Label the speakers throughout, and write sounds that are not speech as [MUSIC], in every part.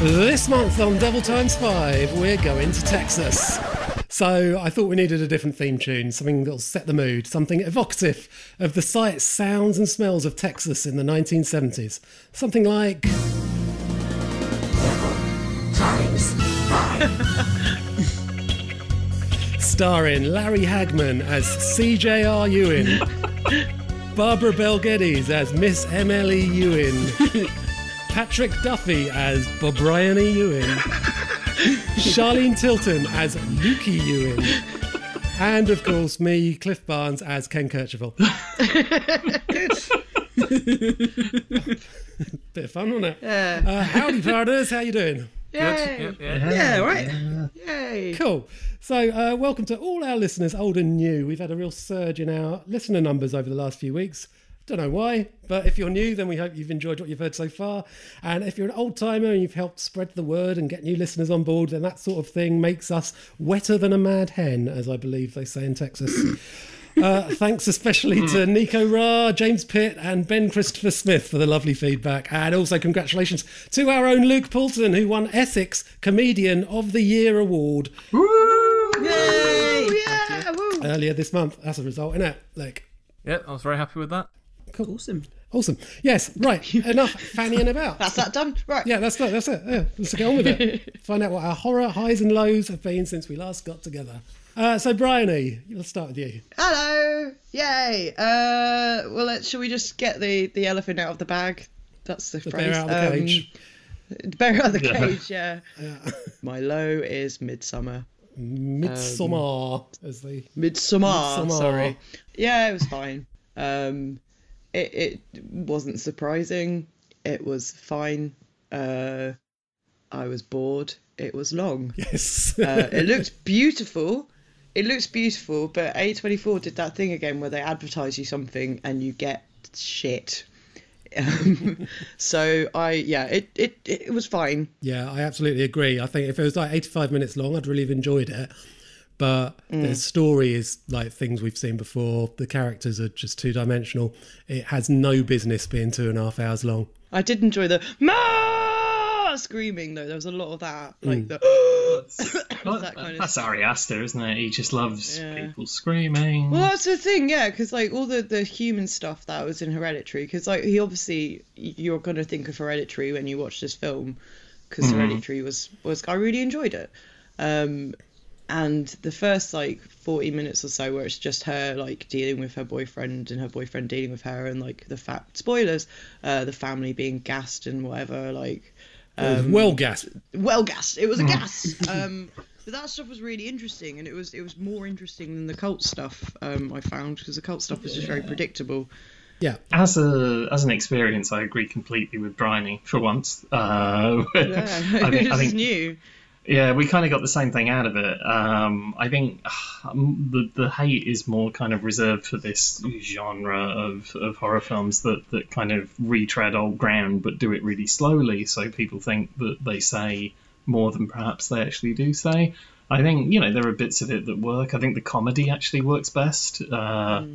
Speaker 1: This month on Devil Times 5, we're going to Texas. So I thought we needed a different theme tune, something that'll set the mood, something evocative of the sights, sounds, and smells of Texas in the 1970s. Something like. Devil Times 5. Starring Larry Hagman as CJR Ewing, [LAUGHS] Barbara Bel Geddes as Miss MLE Ewing, [LAUGHS] Patrick Duffy as Bobriany Ewing, Charlene Tilton as Lukey Ewing, and of course me, Cliff Barnes, as Ken Kercheval. [LAUGHS] Bit of fun, wasn't it?
Speaker 2: Yeah.
Speaker 1: Uh, howdy, partners. How you doing?
Speaker 2: Yay.
Speaker 3: Yeah,
Speaker 2: Yeah, right. Yay.
Speaker 1: Cool. So, uh, welcome to all our listeners, old and new. We've had a real surge in our listener numbers over the last few weeks. Don't know why, but if you're new, then we hope you've enjoyed what you've heard so far. And if you're an old timer and you've helped spread the word and get new listeners on board, then that sort of thing makes us wetter than a mad hen, as I believe they say in Texas. [LAUGHS] Uh, thanks especially to Nico Ra, James Pitt, and Ben Christopher Smith for the lovely feedback. And also, congratulations to our own Luke Poulton, who won Essex Comedian of the Year award
Speaker 2: Yay. Yeah. Woo.
Speaker 1: earlier this month. That's a result, isn't it? Like,
Speaker 3: Yep, I was very happy with that.
Speaker 2: Awesome.
Speaker 1: awesome. Yes, right. [LAUGHS] Enough fannying about.
Speaker 2: That's that done. Right.
Speaker 1: Yeah, that's it. That's it. Yeah, let's get on with it. [LAUGHS] Find out what our horror highs and lows have been since we last got together. Uh, so, Bryony, let's start with you.
Speaker 2: Hello. Yay. Uh, well, let's, shall we just get the, the elephant out of the bag? That's the,
Speaker 1: The
Speaker 2: phrase.
Speaker 1: bear out of the
Speaker 2: Um,
Speaker 1: cage. [LAUGHS]
Speaker 2: bear out of the
Speaker 3: Yeah.
Speaker 2: cage, yeah. My low is Midsummer.
Speaker 1: Midsummer, as they.
Speaker 2: Midsummer,
Speaker 1: Midsommar.
Speaker 2: sorry. Yeah, it was fine. Um, it, it wasn't surprising. It was fine. Uh, I was bored. It was long. [LAUGHS]
Speaker 1: Yes.
Speaker 2: Uh, it looked beautiful. It looks beautiful, but A24 did that thing again where they advertise you something and you get shit. Um, [LAUGHS] so I, yeah, it, it, it was fine.
Speaker 1: yeah, I absolutely agree. I think if it was like 85 minutes long, I'd really have enjoyed it. But the mm. story is like things we've seen before. The characters are just two dimensional. It has no business being two and a half hours long.
Speaker 2: I did enjoy the ma screaming though. There was a lot of that, mm. like the [COUGHS] that kind of
Speaker 3: That's Ari Aster, isn't it? He just loves
Speaker 2: Yeah.
Speaker 3: people screaming.
Speaker 2: Well, that's the thing, yeah, because like all the the human stuff that was in Hereditary, because like he obviously you're gonna think of Hereditary when you watch this film, because mm-hmm. Hereditary was was I really enjoyed it, um, and the first like forty minutes or so where it's just her like dealing with her boyfriend and her boyfriend dealing with her and like the fact spoilers, uh, the family being gassed and whatever, like um,
Speaker 1: well, gassed
Speaker 2: well gassed. It was a gas. Um, but that stuff was really interesting, and it was it was more interesting than the cult stuff. Um, I found because the cult stuff was just very predictable.
Speaker 1: Yeah.
Speaker 3: As a as an experience, I agree completely with Bryony for once. Uh, [LAUGHS]
Speaker 2: Yeah,
Speaker 3: I [LAUGHS] think, I think
Speaker 2: new.
Speaker 3: Yeah, we kind of got the same thing out of it. Um, I think um, the the hate is more kind of reserved for this genre of, of horror films that, that kind of retread old ground but do it really slowly, so people think that they say more than perhaps they actually do say. I think you know there are bits of it that work. I think the comedy actually works best. Uh,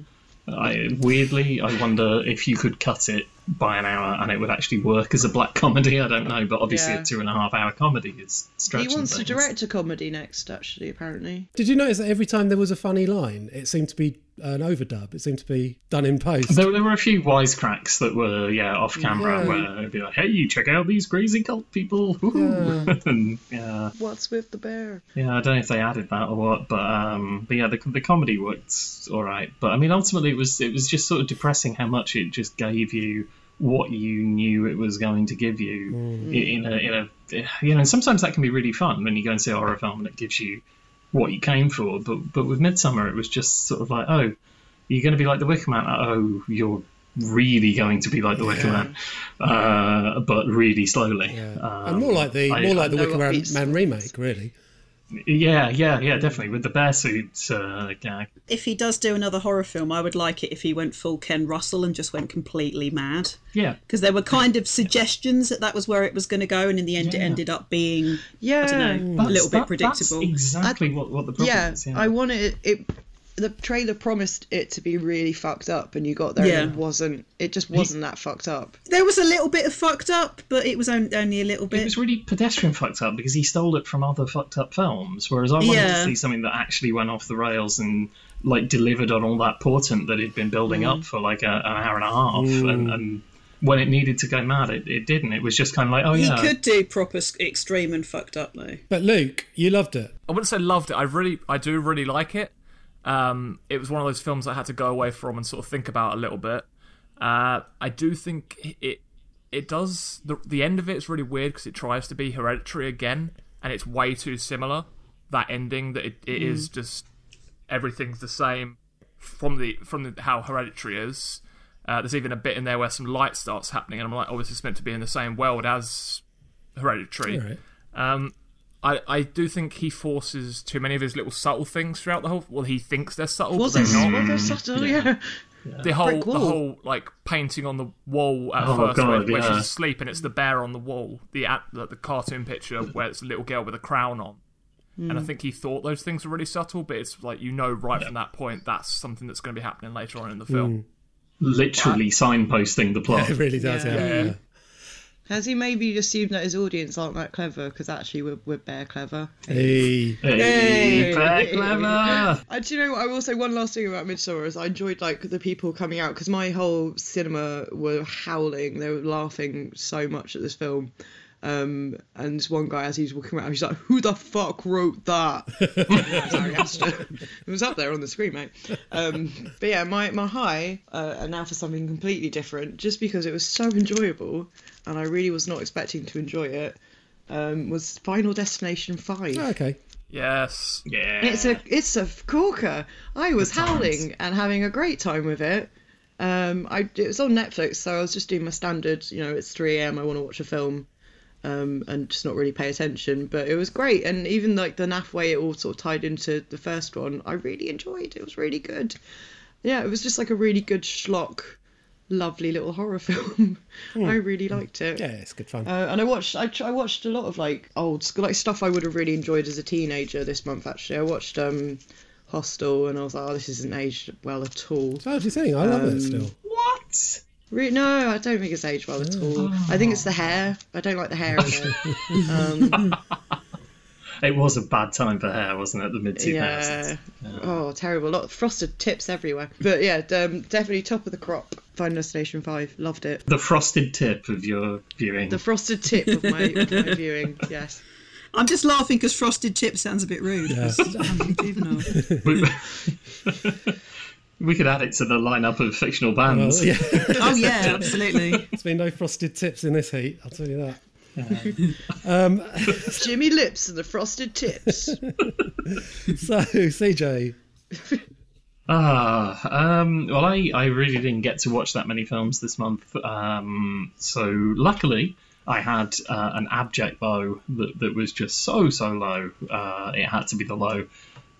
Speaker 3: I, weirdly, I wonder if you could cut it by an hour and it would actually work as a black comedy. I don't know, but obviously
Speaker 2: Yeah.
Speaker 3: a two and a half hour comedy is stretching.
Speaker 2: He
Speaker 3: stretching
Speaker 2: wants to direct a comedy next, actually. Apparently.
Speaker 1: Did you notice that every time there was a funny line, it seemed to be an overdub? It seemed to be done in post.
Speaker 3: There, there were a few wisecracks that were, yeah, off camera
Speaker 1: Yeah.
Speaker 3: where it'd be like, "Hey, you check out these crazy cult people!" [LAUGHS] Woohoo. and yeah,
Speaker 2: What's with the bear?
Speaker 3: yeah, I don't know if they added that or what, but um, but yeah, the, the comedy worked all right. But I mean, ultimately, it was it was just sort of depressing how much it just gave you what you knew it was going to give you in a in a you know. And sometimes that can be really fun when you go and see a horror film and it gives you what you came for. But but with Midsummer, it was just sort of like, oh, you're going to be like the Wicker Man. Oh, you're really going to be like the Wicker Man, uh, but really slowly. Um,
Speaker 1: and more like the
Speaker 3: I-
Speaker 1: more like the
Speaker 2: I
Speaker 1: Wicker
Speaker 2: what
Speaker 1: Man, Man remake, really.
Speaker 3: Yeah, yeah, yeah, definitely with the bear suit uh, gag.
Speaker 4: If he does do another horror film, I would like it if he went full Ken Russell and just went completely mad.
Speaker 3: Yeah,
Speaker 4: Because there were kind of suggestions that that was where it was going to go, and in the end, it ended up being
Speaker 2: Yeah.
Speaker 4: I don't know, a little bit
Speaker 3: that-
Speaker 4: predictable.
Speaker 3: That's exactly what, what the problem
Speaker 2: yeah,
Speaker 3: is. Yeah,
Speaker 2: I wanted it. The trailer promised it to be really fucked up, and you got there
Speaker 4: Yeah.
Speaker 2: and it wasn't. It just wasn't that fucked up.
Speaker 4: There was a little bit of fucked up, but it was on- only a little bit.
Speaker 3: It was really pedestrian fucked up because he stole it from other fucked up films. Whereas I wanted
Speaker 4: Yeah.
Speaker 3: to see something that actually went off the rails and like delivered on all that portent that he'd been building
Speaker 4: Mm.
Speaker 3: up for like a, an hour and a half. And, and when it needed to go mad, it, it didn't. It was just kind of like, oh
Speaker 4: He could do proper extreme and fucked up though.
Speaker 1: But Luke, you loved it.
Speaker 5: I wouldn't say loved it. I really, I do really like it. Um, it was one of those films I had to go away from and sort of think about a little bit. Uh, I do think it, it does. The the end of it is really weird because it tries to be Hereditary again, and it's way too similar. That ending that it, it is just everything's the same from the from the, how Hereditary is. Uh, there's even a bit in there where some light starts happening, and I'm like, oh, this is meant to be in the same world as Hereditary.
Speaker 1: Right.
Speaker 5: Um, I, I do think he forces too many of his little subtle things throughout the whole. Well, he thinks they're subtle,
Speaker 2: Was
Speaker 5: but they're not.
Speaker 2: rather subtle? Yeah.
Speaker 5: The whole,
Speaker 2: Brick
Speaker 5: the whole like painting on the wall at
Speaker 3: Oh,
Speaker 5: first, where,
Speaker 3: God,
Speaker 5: where she's asleep, and it's the bear on the wall. The at the, the cartoon picture where it's a little girl with a crown on. And I
Speaker 2: Hmm.
Speaker 5: think he thought those things were really subtle, but it's like you know right from that point that's something that's going to be happening later on in the film.
Speaker 3: literally signposting the plot. [LAUGHS] [LAUGHS]
Speaker 1: It really does. Yeah.
Speaker 2: Yeah. Has he maybe assumed that his audience aren't that clever? Because actually, we're, we're bare clever.
Speaker 1: Hey.
Speaker 3: Hey,
Speaker 2: Hey.
Speaker 3: very clever. [LAUGHS]
Speaker 2: Uh, do you know what? I will say one last thing about Midsummer is I enjoyed like the people coming out because my whole cinema were howling. They were laughing so much at this film. Um, and this one guy, as he was walking around, he's like, "Who the fuck wrote that?" [LAUGHS] Sorry, Aster. It was up there on the screen, mate. Um, but yeah, my my high, uh, and now for something completely different, just because it was so enjoyable, and I really was not expecting to enjoy it. Um, was Final Destination Five.
Speaker 1: Oh, okay.
Speaker 5: Yes,
Speaker 3: Yeah.
Speaker 2: It's a it's a corker. I was
Speaker 3: times.
Speaker 2: howling and having a great time with it. Um, I it was on Netflix, so I was just doing my standard. You know, it's 3 a.m. I want to watch a film, um, and just not really pay attention. But it was great, and even like the naff way it all sort of tied into the first one, I really enjoyed. It It was really good. Yeah, it was just like a really good schlock, lovely little horror [LAUGHS] film. I really liked it.
Speaker 1: Yeah, it's good fun.
Speaker 2: Uh, and I watched I, I watched a lot of like old school like stuff I would have really enjoyed as a teenager this month actually. I watched um Hostel and I was like, oh, this isn't aged well at all.
Speaker 1: so, what do you think? I love
Speaker 2: um,
Speaker 1: it still.
Speaker 3: what?
Speaker 2: Re- no, I don't think it's aged well at all. I think it's the hair. I don't like the hair in it. Um, [LAUGHS]
Speaker 3: It was a bad time for hair, wasn't it? The mid 2000s.
Speaker 2: yeah. Oh, terrible. A lot of frosted tips everywhere. But yeah, um, definitely top of the crop. Final Destination 5. Loved it.
Speaker 3: The frosted tip of your viewing.
Speaker 2: The frosted tip of my, of my [LAUGHS] viewing. Yes.
Speaker 4: I'm just laughing because frosted tip sounds a bit rude.
Speaker 1: Yeah.
Speaker 4: Juvenile. [LAUGHS]
Speaker 3: we, we could add it to the lineup of fictional
Speaker 1: Well,
Speaker 3: bands.
Speaker 1: yeah. [LAUGHS]
Speaker 4: oh yeah, [LAUGHS] absolutely.
Speaker 1: There's been no frosted tips in this heat. I'll tell you that. um, [LAUGHS]
Speaker 2: Jimmy Lips and the frosted tips.
Speaker 1: so, CJ,
Speaker 3: Ah, um, well, I, I really didn't get to watch that many films this month. Um, so luckily, I had uh, an abject low that, that was just so, so low. Uh, it had to be the low,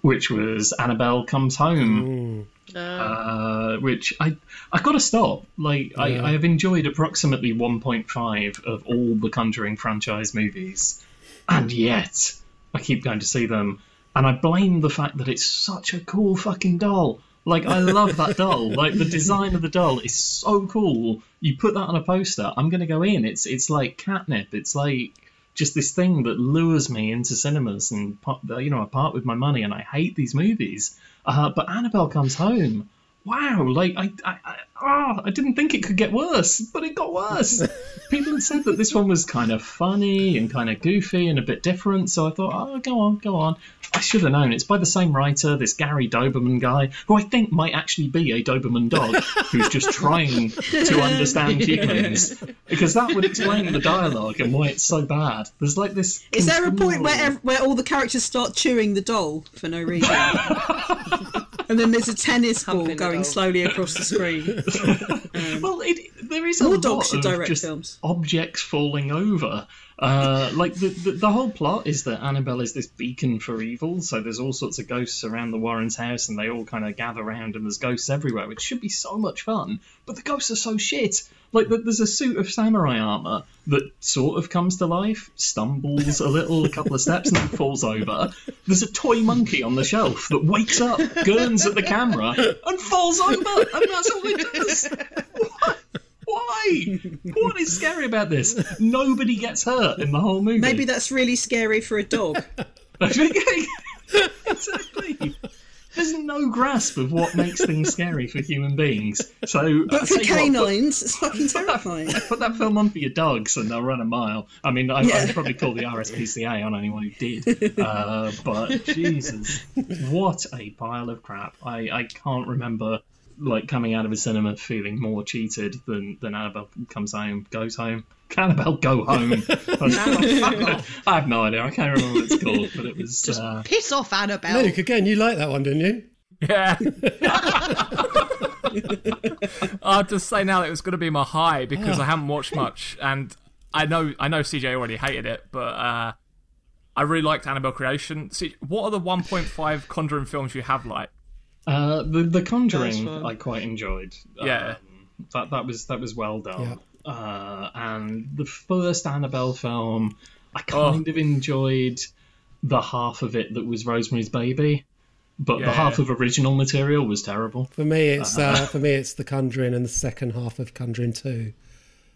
Speaker 3: which was Annabelle Comes Home. Uh, which I I gotta stop. Like
Speaker 1: Yeah.
Speaker 3: I, I have enjoyed approximately 1.5 of all the Conjuring franchise movies, and yet I keep going to see them, and I blame the fact that it's such a cool fucking doll. Like I love that [LAUGHS] doll. Like the design of the doll is so cool. You put that on a poster, I'm gonna go in. It's it's like catnip. It's like just this thing that lures me into cinemas and you know I part with my money and I hate these movies. Uh, but Annabelle comes home. Wow, like I, I, I, oh, I didn't think it could get worse, but it got worse. [LAUGHS] People had said that this one was kind of funny and kind of goofy and a bit different, so I thought, oh, go on, go on. I should have known. It's by the same writer, this Gary Dauberman guy, who I think might actually be a Doberman dog who's just trying to [LAUGHS] understand humans, because that would explain the dialogue and why it's so bad. There's like this.
Speaker 4: Is there a point where where all the characters start chewing the doll for no reason? [LAUGHS] and then there's a tennis ball going
Speaker 2: doll.
Speaker 4: slowly across the screen. [LAUGHS]
Speaker 3: Well, it, there is a lot
Speaker 4: dogs should
Speaker 3: of
Speaker 4: direct
Speaker 3: just
Speaker 4: films.
Speaker 3: objects falling over, Uh, like the, the the whole plot is that Annabelle is this beacon for evil. So there's all sorts of ghosts around the Warrens' house, and they all kind of gather around, and there's ghosts everywhere, which should be so much fun. But the ghosts are so shit. Like there's a suit of samurai armor that sort of comes to life, stumbles a little, a couple of steps, and then falls over. There's a toy monkey on the shelf that wakes up, gurns at the camera, and falls over, and that's all it does. What? Why? What is scary about this? Nobody gets hurt in the whole movie.
Speaker 4: Maybe that's really scary for a dog. [LAUGHS]
Speaker 3: exactly. There's no grasp of what makes things scary for human beings. So,
Speaker 4: But for canines, it's fucking terrifying. [LAUGHS]
Speaker 3: Put that film on for your dogs and they'll run a mile. I mean, I,
Speaker 4: Yeah.
Speaker 3: I'd probably call the RSPCA on anyone who did. Uh, but Jesus, what a pile of crap! I, I can't remember like coming out of a cinema feeling more cheated than than Annabelle comes home, goes home. Annabelle go home. [LAUGHS] I have no idea. I can't remember what it's called, but it was. Uh,
Speaker 2: Piss off, Annabelle.
Speaker 1: Luke, again, you like that one, didn't you?
Speaker 5: Yeah. [LAUGHS] [LAUGHS] I'll just say now that it was going to be my high because I haven't watched much, and I know I know CJ already hated it, but uh, I really liked Annabelle Creation. See, what are the 1.5 Conjuring films you have like?
Speaker 3: Uh, the the Conjuring. I quite enjoyed.
Speaker 5: Yeah.
Speaker 3: Um, that that was that was well done. Uh, and the first Annabelle film, I kind of enjoyed the half of it that was Rosemary's Baby, but
Speaker 5: Yeah.
Speaker 3: the half of original material was terrible.
Speaker 1: For me, it's uh, for me, it's The Conjuring and the second half of Conjuring Two.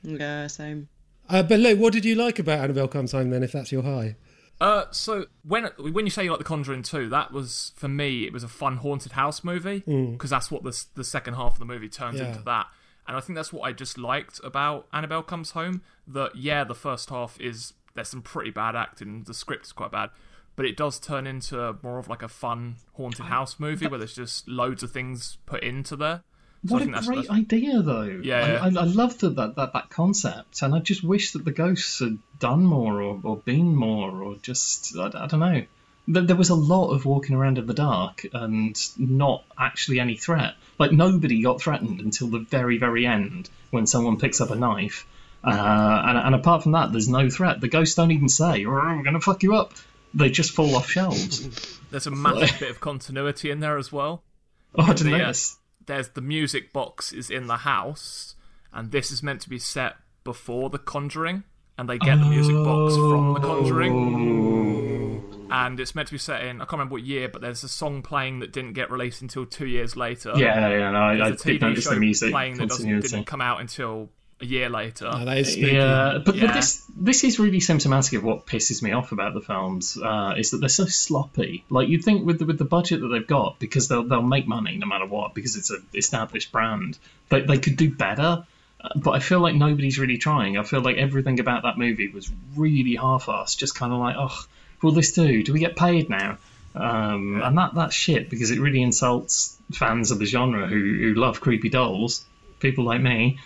Speaker 2: Yeah, same.
Speaker 1: Uh, but Luke, what did you like about Annabelle Comes Home then? If that's your high,
Speaker 5: Uh, so when when you say you like The Conjuring 2, that was for me it was a fun haunted house movie because that's what the the second half of the movie turns
Speaker 1: Yeah.
Speaker 5: into that. And I think that's what I just liked about Annabelle Comes Home. That yeah, the first half is there's some pretty bad acting, the script is quite bad, but it does turn into more of like a fun haunted house movie where there's just loads of things put into there. So
Speaker 3: What a
Speaker 5: that's-
Speaker 3: great
Speaker 5: that's-
Speaker 3: idea, though.
Speaker 5: Yeah.
Speaker 3: I, I, I loved that, that that that concept, and I just wish that the ghosts had done more or, or been more or just I, I don't know. There, there was a lot of walking around in the dark and not actually any threat. Like nobody got threatened until the very very end when someone picks up a knife. Uh, and, and apart from that, there's no threat. The ghosts don't even say, "Oh, "We're going to fuck you up." They just fall off shelves. [LAUGHS]
Speaker 5: there's a massive bit of continuity in there as well.
Speaker 3: Oh, I didn't
Speaker 5: The, uh, there's the music box is in the house, and this is meant to be set before The Conjuring, and they get the music box from The Conjuring, and it's meant to be set in I can't remember what year, but there's a song playing that didn't get released until two years later.
Speaker 3: Yeah, yeah, no, I, I
Speaker 5: there's a
Speaker 3: did
Speaker 5: TV
Speaker 3: notice
Speaker 5: show
Speaker 3: the music
Speaker 5: playing that doesn't, didn't come out until a year later.
Speaker 1: oh, that is.
Speaker 3: Yeah, but,
Speaker 5: Yeah.
Speaker 3: but this this is really symptomatic of what pisses me off about the films uh, is that they're so sloppy. Like you'd think with the, with the budget that they've got, because they'll they'll make money no matter what, because it's an established brand, they they could do better. Uh, But I feel like nobody's really trying. I feel like everything about that movie was really half-assed, just kind of like, oh, will this do? Do we get paid now? Um, and that that's shit because it really insults fans of the genre who who love creepy dolls, people like me.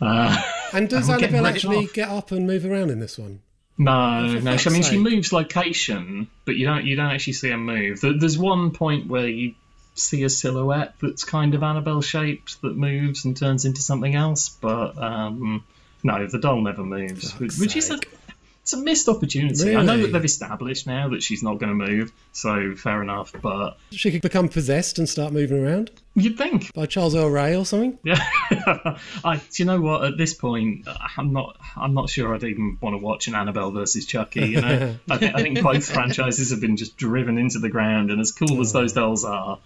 Speaker 3: Uh, [LAUGHS]
Speaker 1: And does
Speaker 3: I'm
Speaker 1: Annabelle
Speaker 3: ready
Speaker 1: actually
Speaker 3: off.
Speaker 1: get up and move around in this one?
Speaker 3: No, no. I mean, she moves location, but you don't you don't actually see her move. There's one point where you see a silhouette that's kind of Annabelle shaped that moves and turns into something else, but um, no, the doll never moves, which, which is a
Speaker 1: sake.
Speaker 3: It's a missed opportunity. I know that they've established now that she's not going to move, so fair enough. But
Speaker 1: She could become possessed and start moving around
Speaker 3: you'd think
Speaker 1: by Charles Lee Ray or something. [LAUGHS]
Speaker 3: Yeah, I. Do you know what? At this point, I'm not. I'm not sure I'd even want to watch an Annabelle versus Chucky. You know, I, think, I think both [LAUGHS] franchises have been just driven into the ground, and as cool as oh. those dolls are,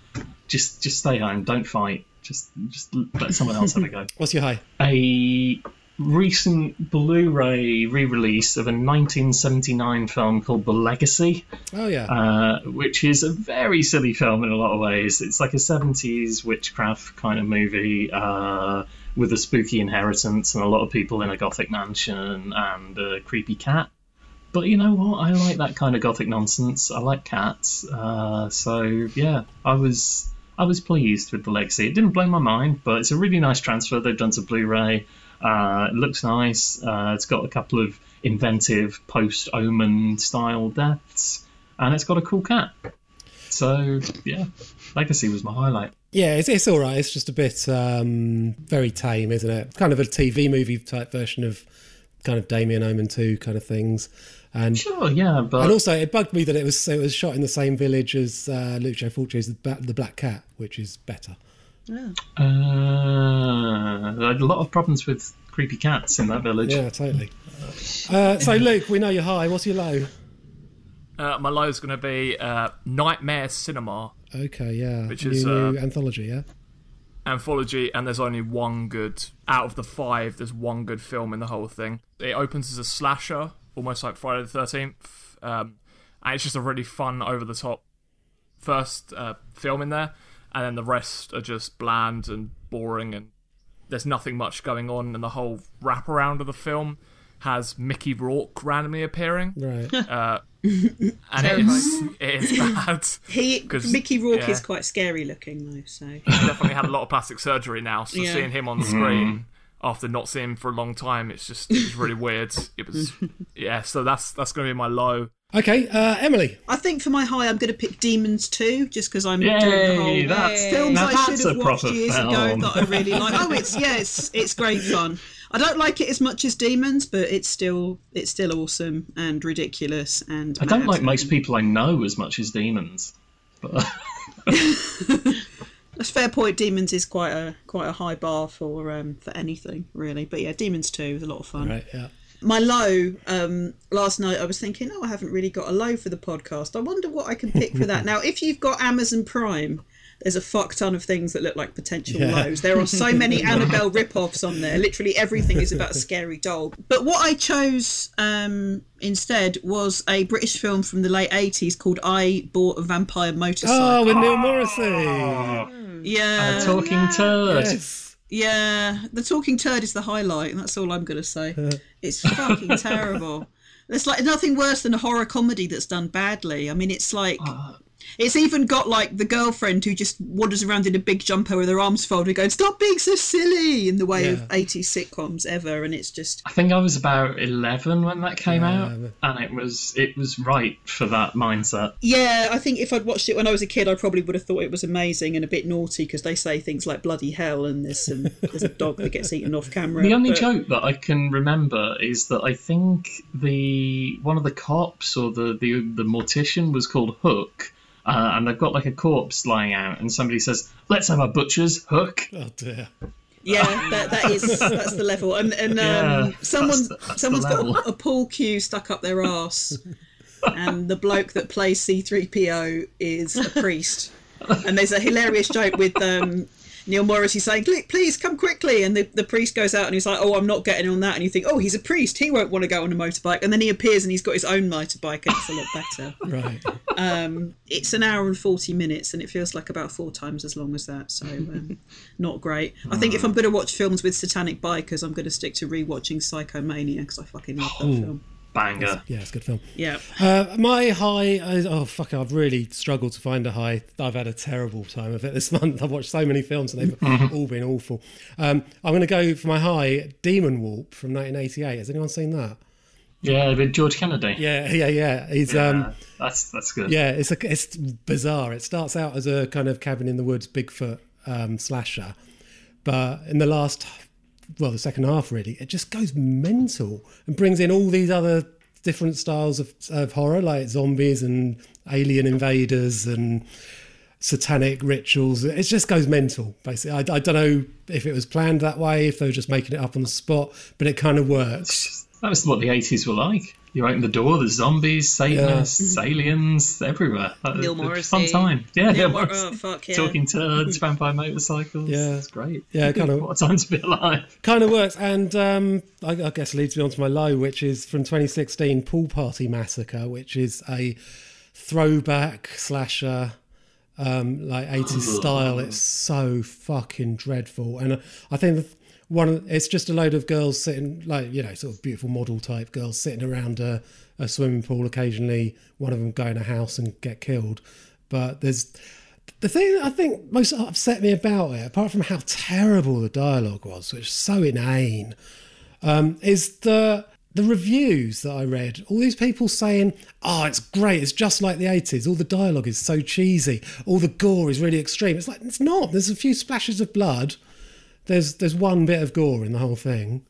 Speaker 3: just just stay home. Don't fight. Just just let someone else have a go.
Speaker 1: What's your high?
Speaker 3: A recent Blu-ray re-release of a 1979 film called The Legacy
Speaker 1: Oh yeah,
Speaker 3: uh, which is a very silly film in a lot of ways. It's like a 70s witchcraft kind of movie uh, with a spooky inheritance and a lot of people in a gothic mansion and a creepy cat. But you know what? I like that kind of gothic nonsense. I like cats. Uh, so yeah, I was I was pleased with the legacy. It didn't blow my mind, but it's a really nice transfer they've done to Blu-ray. Uh, it looks nice. Uh, it's got a couple of inventive post-Omen style deaths, and it's got a cool cat. So yeah, Legacy was my highlight.
Speaker 1: yeah, it's, it's all right. It's just a bit um, very tame, isn't it? Kind of a TV movie type version of kind of Damien Omen two kind of things. And
Speaker 3: Sure, yeah, but
Speaker 1: and also it bugged me that it was it was shot in the same village as uh, Lucio Fulci's the, the Black Cat, which is better.
Speaker 3: Uh, I had a lot of problems with creepy cats in that village.
Speaker 1: Yeah, totally. Uh, so Luke, we know you're high. What's your low?
Speaker 5: Uh, my low is going to be uh, Nightmare Cinema
Speaker 1: Okay, yeah.
Speaker 5: Which
Speaker 1: new,
Speaker 5: is,
Speaker 1: new
Speaker 5: uh,
Speaker 1: anthology, yeah.
Speaker 5: anthology, and there's only one good out of the five. There's one good film in the whole thing. It opens as a slasher, almost like Friday the Thirteenth, um, and it's just a really fun, over the top first uh, film in there, and then the rest are just bland and boring, and there's nothing much going on. And the whole wraparound of the film has Mickey Rourke randomly appearing,
Speaker 1: Right.
Speaker 5: uh, [LAUGHS] and it's it is bad.
Speaker 4: He
Speaker 5: 'Cause-
Speaker 4: Mickey Rourke
Speaker 5: yeah.
Speaker 4: is quite scary looking though, so
Speaker 5: He's definitely had a lot of plastic surgery now. So
Speaker 4: Yeah.
Speaker 5: seeing him on the screen after not seeing him for a long time, it's just it was really weird. It was [LAUGHS] yeah. So that's that's going to be my low.
Speaker 1: Okay, uh, Emily.
Speaker 4: I think for my high, I'm going to pick Demons 2, just because I'm
Speaker 3: Yay,
Speaker 4: doing the whole
Speaker 3: that's-
Speaker 4: films
Speaker 3: now
Speaker 4: I should have
Speaker 3: a
Speaker 4: watched
Speaker 3: proper
Speaker 4: years ago that I really like. Oh, it's yeah, it's it's great fun. I don't like it as much as Demons, but it's still it's still awesome and ridiculous and.
Speaker 3: I don't like most people I know as much as demons. But [LAUGHS]
Speaker 4: That's fair point. Demons is quite a quite a high bar for um for anything really, but yeah, Demons 2 is a lot of fun.
Speaker 1: Right, yeah.
Speaker 4: My low um last night i was thinking oh i haven't really got a low for the podcast i wonder what i can pick for that [LAUGHS] now if you've got amazon prime there's a fuck ton of things that look like potential
Speaker 1: Yeah.
Speaker 4: lows there are so many [LAUGHS] annabelle rip-offs on there literally everything is about a scary doll but what i chose um instead was a british film from the late 80s called i bought a vampire motorcycle
Speaker 1: Oh, with Neil Morrissey.
Speaker 4: yeah
Speaker 3: a talking turd.
Speaker 1: Yes.
Speaker 4: Yeah, the talking turd is the highlight, and that's all I'm going to say. [LAUGHS] It's fucking terrible. There's like nothing worse than a horror comedy that's done badly. I mean, it's like ah. It's even got like the girlfriend who just wanders around in a big jumper with her arms folded, going "Stop being so silly" in the way of
Speaker 1: Yeah.
Speaker 4: 80s sitcoms ever, and it's just
Speaker 3: I think I was about eleven when that came out,
Speaker 1: Yeah.
Speaker 3: and it was it was right for that mindset.
Speaker 4: yeah. I think if I'd watched it when I was a kid, I probably would have thought it was amazing and a bit naughty because they say things like "bloody hell" and there's some there's a dog that gets eaten off camera.
Speaker 3: The only
Speaker 4: but-
Speaker 3: joke that I can remember is that I think the one of the cops or the the, the mortician was called Hook, uh, and they've got like a corpse lying out, and somebody says, "Let's have a butcher's Hook."
Speaker 1: Oh dear.
Speaker 4: Yeah, that, that is that's the level. And and
Speaker 3: Yeah,
Speaker 4: um, someone
Speaker 3: that's the- that's the
Speaker 4: someone's got a, a pool cue stuck up their arse, and the bloke that plays C three PO is a priest. And there's a hilarious joke with um, Neil Morrissey saying, "Please- "Please come quickly," and the, the priest goes out and he's like, "Oh, I'm not getting on that." And you think, "Oh, he's a priest; he won't want to go on a motorbike." And then he appears and he's got his own motorbike, and it's a lot better. [LAUGHS]
Speaker 1: Right.
Speaker 4: Um, it's an hour and 40 minutes and it feels like about four times as long as that so um, [LAUGHS] not great i think if i'm going to watch films with satanic bikers i'm going to stick to rewatching psychomania because i fucking love that film
Speaker 3: Banger.
Speaker 1: Yeah, it's a good film.
Speaker 4: yeah
Speaker 1: Uh, my high, is, oh fuck! I've really struggled to find a high. I've had a terrible time of it this [LAUGHS] month. I've watched so many films and they've all been awful. Um, I'm going to go for my high, Demon Warp from 1988. Has anyone seen that?
Speaker 3: Yeah, with George Kennedy.
Speaker 1: Yeah, [LAUGHS] yeah, yeah. He's
Speaker 3: Yeah,
Speaker 1: um,
Speaker 3: that's that's good.
Speaker 1: yeah. It's a, it's bizarre. It starts out as a kind of cabin in the woods Bigfoot um, slasher, but in the last, well, the second half really, it just goes mental and brings in all these other different styles of, of horror, like zombies and alien invaders and satanic rituals. It just goes mental, basically. I, I don't know if it was planned that way, if they were just making it up on the spot, but it kind of works.
Speaker 3: That was what the eighties were like. You open the door, there's zombies, Satanists, aliens everywhere. That
Speaker 2: Neil
Speaker 3: was fun time. Yeah,
Speaker 4: Neil
Speaker 3: Neil
Speaker 4: Mor-
Speaker 3: Morrissey.
Speaker 4: oh, fuck yeah.
Speaker 3: Talking turds, [LAUGHS] vampire motorcycles.
Speaker 1: Yeah.
Speaker 3: it's great.
Speaker 1: Yeah, kind of. [LAUGHS]
Speaker 3: What a time to be alive.
Speaker 1: kind of works and um, I, I guess leads me on to my low which is from 2016 pool party massacre which is a throwback slasher um, like 80s style it's so fucking dreadful and i think the- one it's just a load of girls sitting like you know sort of beautiful model type girls sitting around a, a swimming pool occasionally one of them go in a house and get killed but there's the thing that I think most upset me about it, apart from how terrible the dialogue was, which is so inane, um, is the the reviews that I read. All these people saying, "Oh, it's great! It's just like the '80s. All the dialogue is so cheesy. All the gore is really extreme." It's like it's not. There's a few splashes of blood. There's there's one bit of gore in the whole thing,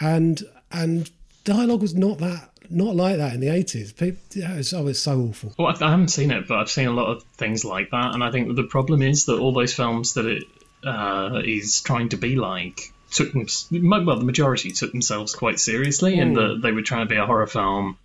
Speaker 1: and and dialogue was not that not like that in the eighties. People, yeah, it was, oh, it's so awful.
Speaker 3: Well, I I haven't seen it, but I've seen a lot of things like that, and I think the problem is that all those films that it uh, is trying to be like took them well, the majority took themselves quite seriously, and that they were trying to be a horror film.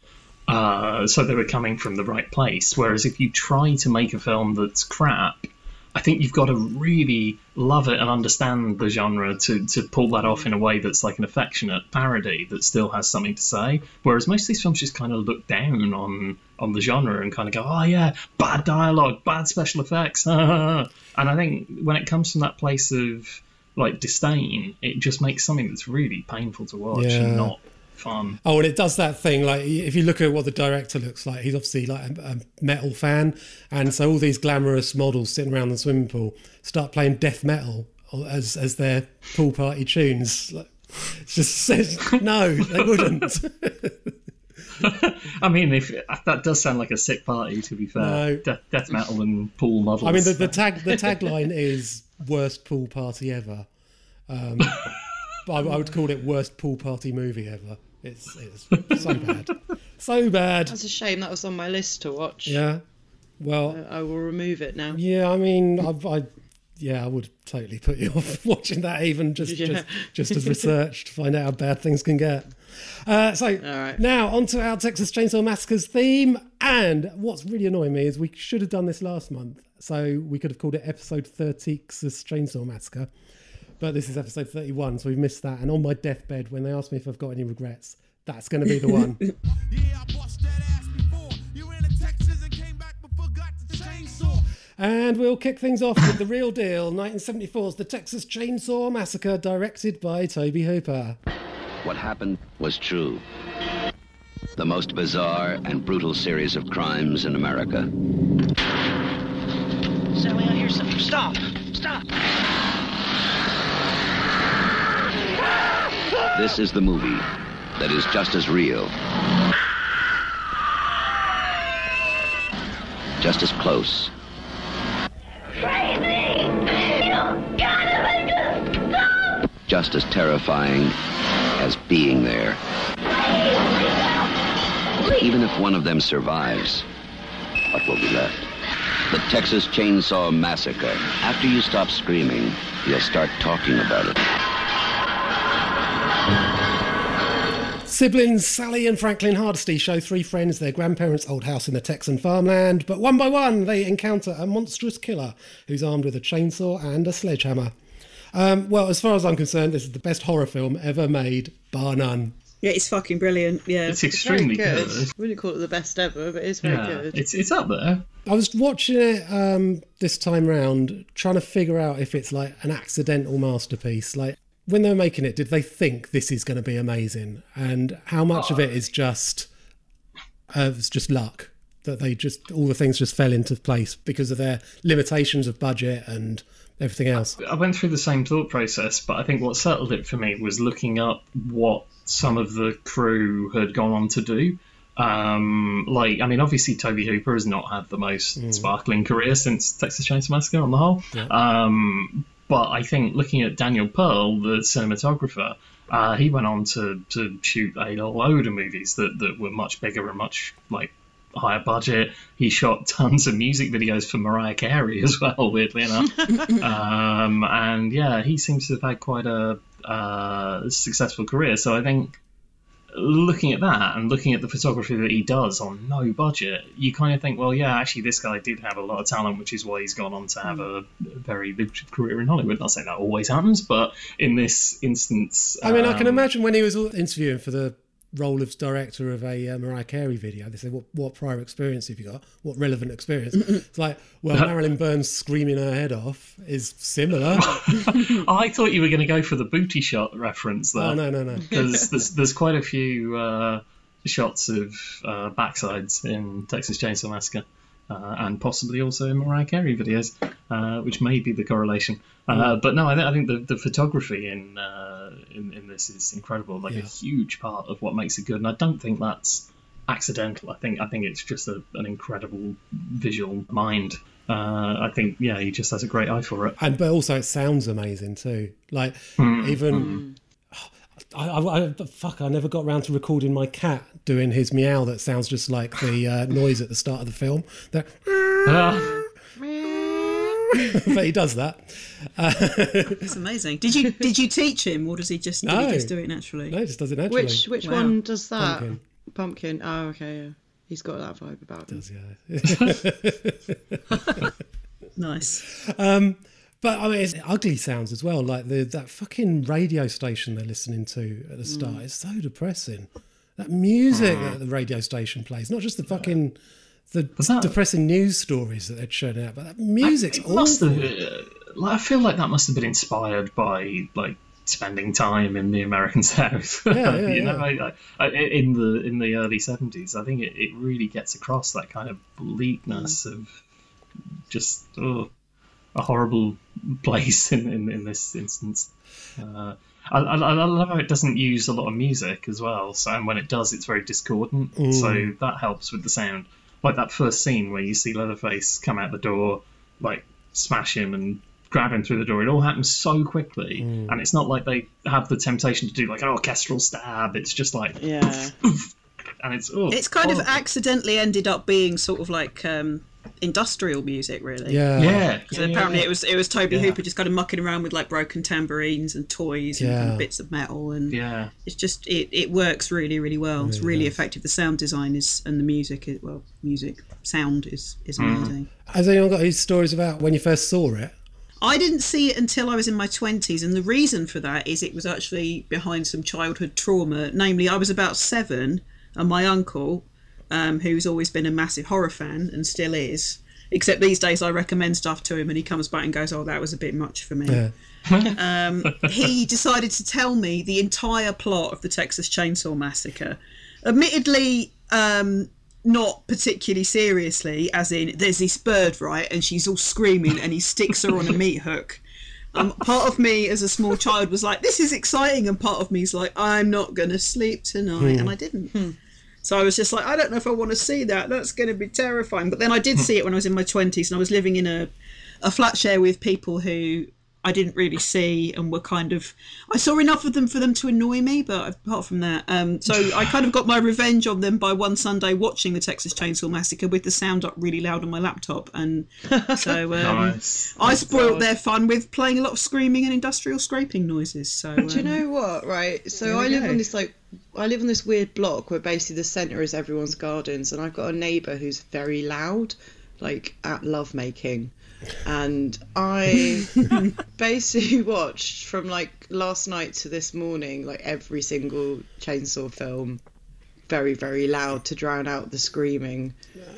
Speaker 3: Uh, so they were coming from the right place. Whereas if you try to make a film that's crap, I think you've got to really love it and understand the genre to, to pull that off in a way that's like an affectionate parody that still has something to say. Whereas most of these films just kind of look down on on the genre and kind of go, oh yeah, bad dialogue, bad special effects. [LAUGHS] and I think when it comes from that place of like disdain, it just makes something that's really painful to watch
Speaker 1: Yeah.
Speaker 3: and not fun.
Speaker 1: Oh, and it does that thing. Like, if you look at what the director looks like, he's obviously like a, a metal fan, and so all these glamorous models sitting around the swimming pool start playing death metal as as their pool party tunes. Like, just [LAUGHS] says no, they wouldn't. [LAUGHS]
Speaker 3: I mean, if that does sound like a sick party, to be fair,
Speaker 1: No.
Speaker 3: death, death metal and pool models.
Speaker 1: I mean, the, the [LAUGHS] tag the tagline is "worst pool party ever." Um, I, I would call it "worst pool party movie ever." It's it's so bad, so bad.
Speaker 2: That's a shame. That was on my list to watch.
Speaker 1: Yeah. Well,
Speaker 2: I will remove it now.
Speaker 1: Yeah, I mean, I've, I, yeah, I would totally put you [LAUGHS] off watching that, even just
Speaker 2: Yeah.
Speaker 1: just, just as [LAUGHS] research to find out how bad things can get. Uh, so
Speaker 2: right.
Speaker 1: now on to our Texas Chainsaw Massacre's theme, and what's really annoying me is we should have done this last month, so we could have called it episode thirty Texas Chainsaw Massacre, but this is episode thirty-one, so we've missed that. And on my deathbed, when they ask me if I've got any regrets, that's going to be the one. [LAUGHS]
Speaker 6: Yeah, I bust that ass before. You ran to Texas and came back but forgot the chainsaw.
Speaker 1: And we'll kick things off with the real deal 1974's The Texas Chainsaw Massacre, directed by Tobe Hooper.
Speaker 7: What happened was true. The most bizarre and brutal series of crimes in America.
Speaker 8: Sally, I hear something. Stop! Stop!
Speaker 7: This is the movie that is just as real, just as close, just as terrifying as being there. Even if one of them survives, what will be left? The Texas Chainsaw Massacre. After you stop screaming, you'll start talking about it.
Speaker 1: Siblings Sally and Franklin Hardesty show three friends their grandparents' old house in the Texan farmland, but one by one they encounter a monstrous killer who's armed with a chainsaw and a sledgehammer. Um, well, as far as I'm concerned, this is the best horror film ever made, bar none.
Speaker 4: Yeah, it's fucking brilliant. Yeah.
Speaker 3: it's
Speaker 2: Very
Speaker 3: extremely
Speaker 2: good.
Speaker 3: good.
Speaker 2: Wouldn't call it the best ever, but it's very
Speaker 3: Yeah,
Speaker 2: good.
Speaker 3: it's it's up there.
Speaker 1: I was watching it um, this time round, trying to figure out if it's like an accidental masterpiece. Like when they were making it, did they think this is going to be amazing, and how much of it is just uh, it's just luck that they just all the things just fell into place because of their limitations of budget and everything else.
Speaker 3: I went through the same thought process, but I think what settled it for me was looking up what some of the crew had gone on to do. Um, like, I mean, obviously Tobe Hooper has not had the most sparkling career since Texas Chainsaw Massacre on the whole. Um, but I think looking at Daniel Pearl, the cinematographer, uh, he went on to, to shoot a load of movies that, that were much bigger and much like higher budget. He shot [LAUGHS] tons of music videos for Mariah Carey as well, weirdly enough. [LAUGHS] um, and yeah, he seems to have had quite a uh, successful career. So I think looking at that and looking at the photography that he does on no budget, you kind of think, well, yeah, actually, this guy did have a lot of talent, which is why he's gone on to have a very lucrative career in Hollywood. Not saying that always happens, but in this instance,
Speaker 1: I mean, I can
Speaker 3: um,
Speaker 1: imagine when he was interviewing for the role of director of a uh, Mariah Carey video, they said, what, what prior experience have you got? What relevant experience? it's like, well, Marilyn Burns screaming her head off is similar. [LAUGHS]
Speaker 3: I thought you were going to go for the booty shot reference there.
Speaker 1: oh, no, no, no.
Speaker 3: there's, there's there's quite a few uh, shots of uh, backsides in Texas Chainsaw Massacre, uh, and possibly also in Mariah Carey videos, uh, which may be the correlation. Uh, but no, I, th- I think the, the photography in, uh, in in this is incredible, like a huge part of what makes it good, and I don't think that's accidental. I think I think it's just a, an incredible visual mind. Uh, I think yeah, he just has a great eye for it.
Speaker 1: and but also it sounds amazing too. Like
Speaker 3: Mm,
Speaker 1: even I, I, I fuck. I never got around to recording my cat doing his meow that sounds just like the uh, noise at the start of the film. That,
Speaker 3: Ah, [LAUGHS]
Speaker 1: but he does that.
Speaker 4: It's amazing. Did you did you teach him, or does he just
Speaker 1: No.
Speaker 4: he just do it naturally?
Speaker 1: No, he just does it naturally.
Speaker 2: Which which
Speaker 4: Wow.
Speaker 2: one does that?
Speaker 1: Pumpkin.
Speaker 2: Pumpkin. Oh, okay. Yeah. He's got that vibe about him.
Speaker 1: Yeah. [LAUGHS]
Speaker 4: Nice.
Speaker 1: But I mean, it's ugly sounds as well. Like the that fucking radio station they're listening to at the mm. start is so depressing. That music mm. that the radio station plays, not just the fucking the
Speaker 3: that-
Speaker 1: depressing news stories that they're churning out, but that music's
Speaker 3: it must have. uh, Like, I feel like that must have been inspired by like spending time in the American [LAUGHS] South.
Speaker 1: Yeah, yeah, [LAUGHS]
Speaker 3: you know,
Speaker 1: yeah.
Speaker 3: I, I, in the in the early seventies, I think it, it really gets across that kind of bleakness mm. of just oh, a horrible place in, in, in this instance. Uh, I, I, I love how it doesn't use a lot of music as well. So and when it does, it's very discordant. So that helps with the sound. Like that first scene where you see Leatherface come out the door, like smash him and grab him through the door. It all happens so quickly, and it's not like they have the temptation to do like an orchestral stab. It's just like
Speaker 2: Yeah. [LAUGHS]
Speaker 3: and it's oh,
Speaker 4: It's kind of accidentally ended up being sort of like um, industrial music, really.
Speaker 1: Yeah,
Speaker 3: yeah.
Speaker 4: Because
Speaker 3: yeah, yeah,
Speaker 4: apparently
Speaker 3: yeah.
Speaker 4: it was it was Tobe
Speaker 3: Yeah.
Speaker 4: Hooper just kind of mucking around with like broken tambourines and toys and kind
Speaker 1: Yeah.
Speaker 4: of bits of metal and
Speaker 3: yeah.
Speaker 4: it's just it, it works really really well. It's really effective. The sound design is and the music is well music sound is is hmm. amazing.
Speaker 1: Has anyone got any stories about when you first saw it?
Speaker 4: I didn't see it until I was in my 20s, and the reason for that is it was actually behind some childhood trauma. Namely, I was about seven, and my uncle, um, who's always been a massive horror fan and still is, except these days I recommend stuff to him, and he comes back and goes, Oh, that was a bit much for me.
Speaker 1: Yeah.
Speaker 4: um, he [LAUGHS] decided to tell me the entire plot of the Texas Chainsaw Massacre. Admittedly, um, not particularly seriously, as in there's this bird, right, and she's all screaming, and he sticks her on a meat hook. Um, part of me, as a small child, was like, "This is exciting," and part of me is like, "I'm not gonna sleep tonight," and I didn't. So I was just like, I don't know if I want to see that. That's going to be terrifying. But then I did hmm. see it when I was in my twenties, and I was living in a a flat share with people who I didn't really see and were kind of I saw enough of them for them to annoy me, but apart from that, um, so [LAUGHS] I kind of got my revenge on them by one Sunday watching the Texas Chainsaw Massacre with the sound up really loud on my laptop, and so [LAUGHS] um,
Speaker 3: Nice.
Speaker 4: I spoiled
Speaker 2: God.
Speaker 4: their fun with playing a lot of screaming and industrial scraping noises. So
Speaker 2: Do you
Speaker 4: um,
Speaker 2: know what? Right. So I live
Speaker 4: go.
Speaker 2: on this like I live on this weird block where basically the centre is everyone's gardens, and I've got a neighbour who's very loud, like at lovemaking, and I [LAUGHS] basically [LAUGHS] watched from like last night to this morning like every single chainsaw film. Very, very loud to drown out the screaming.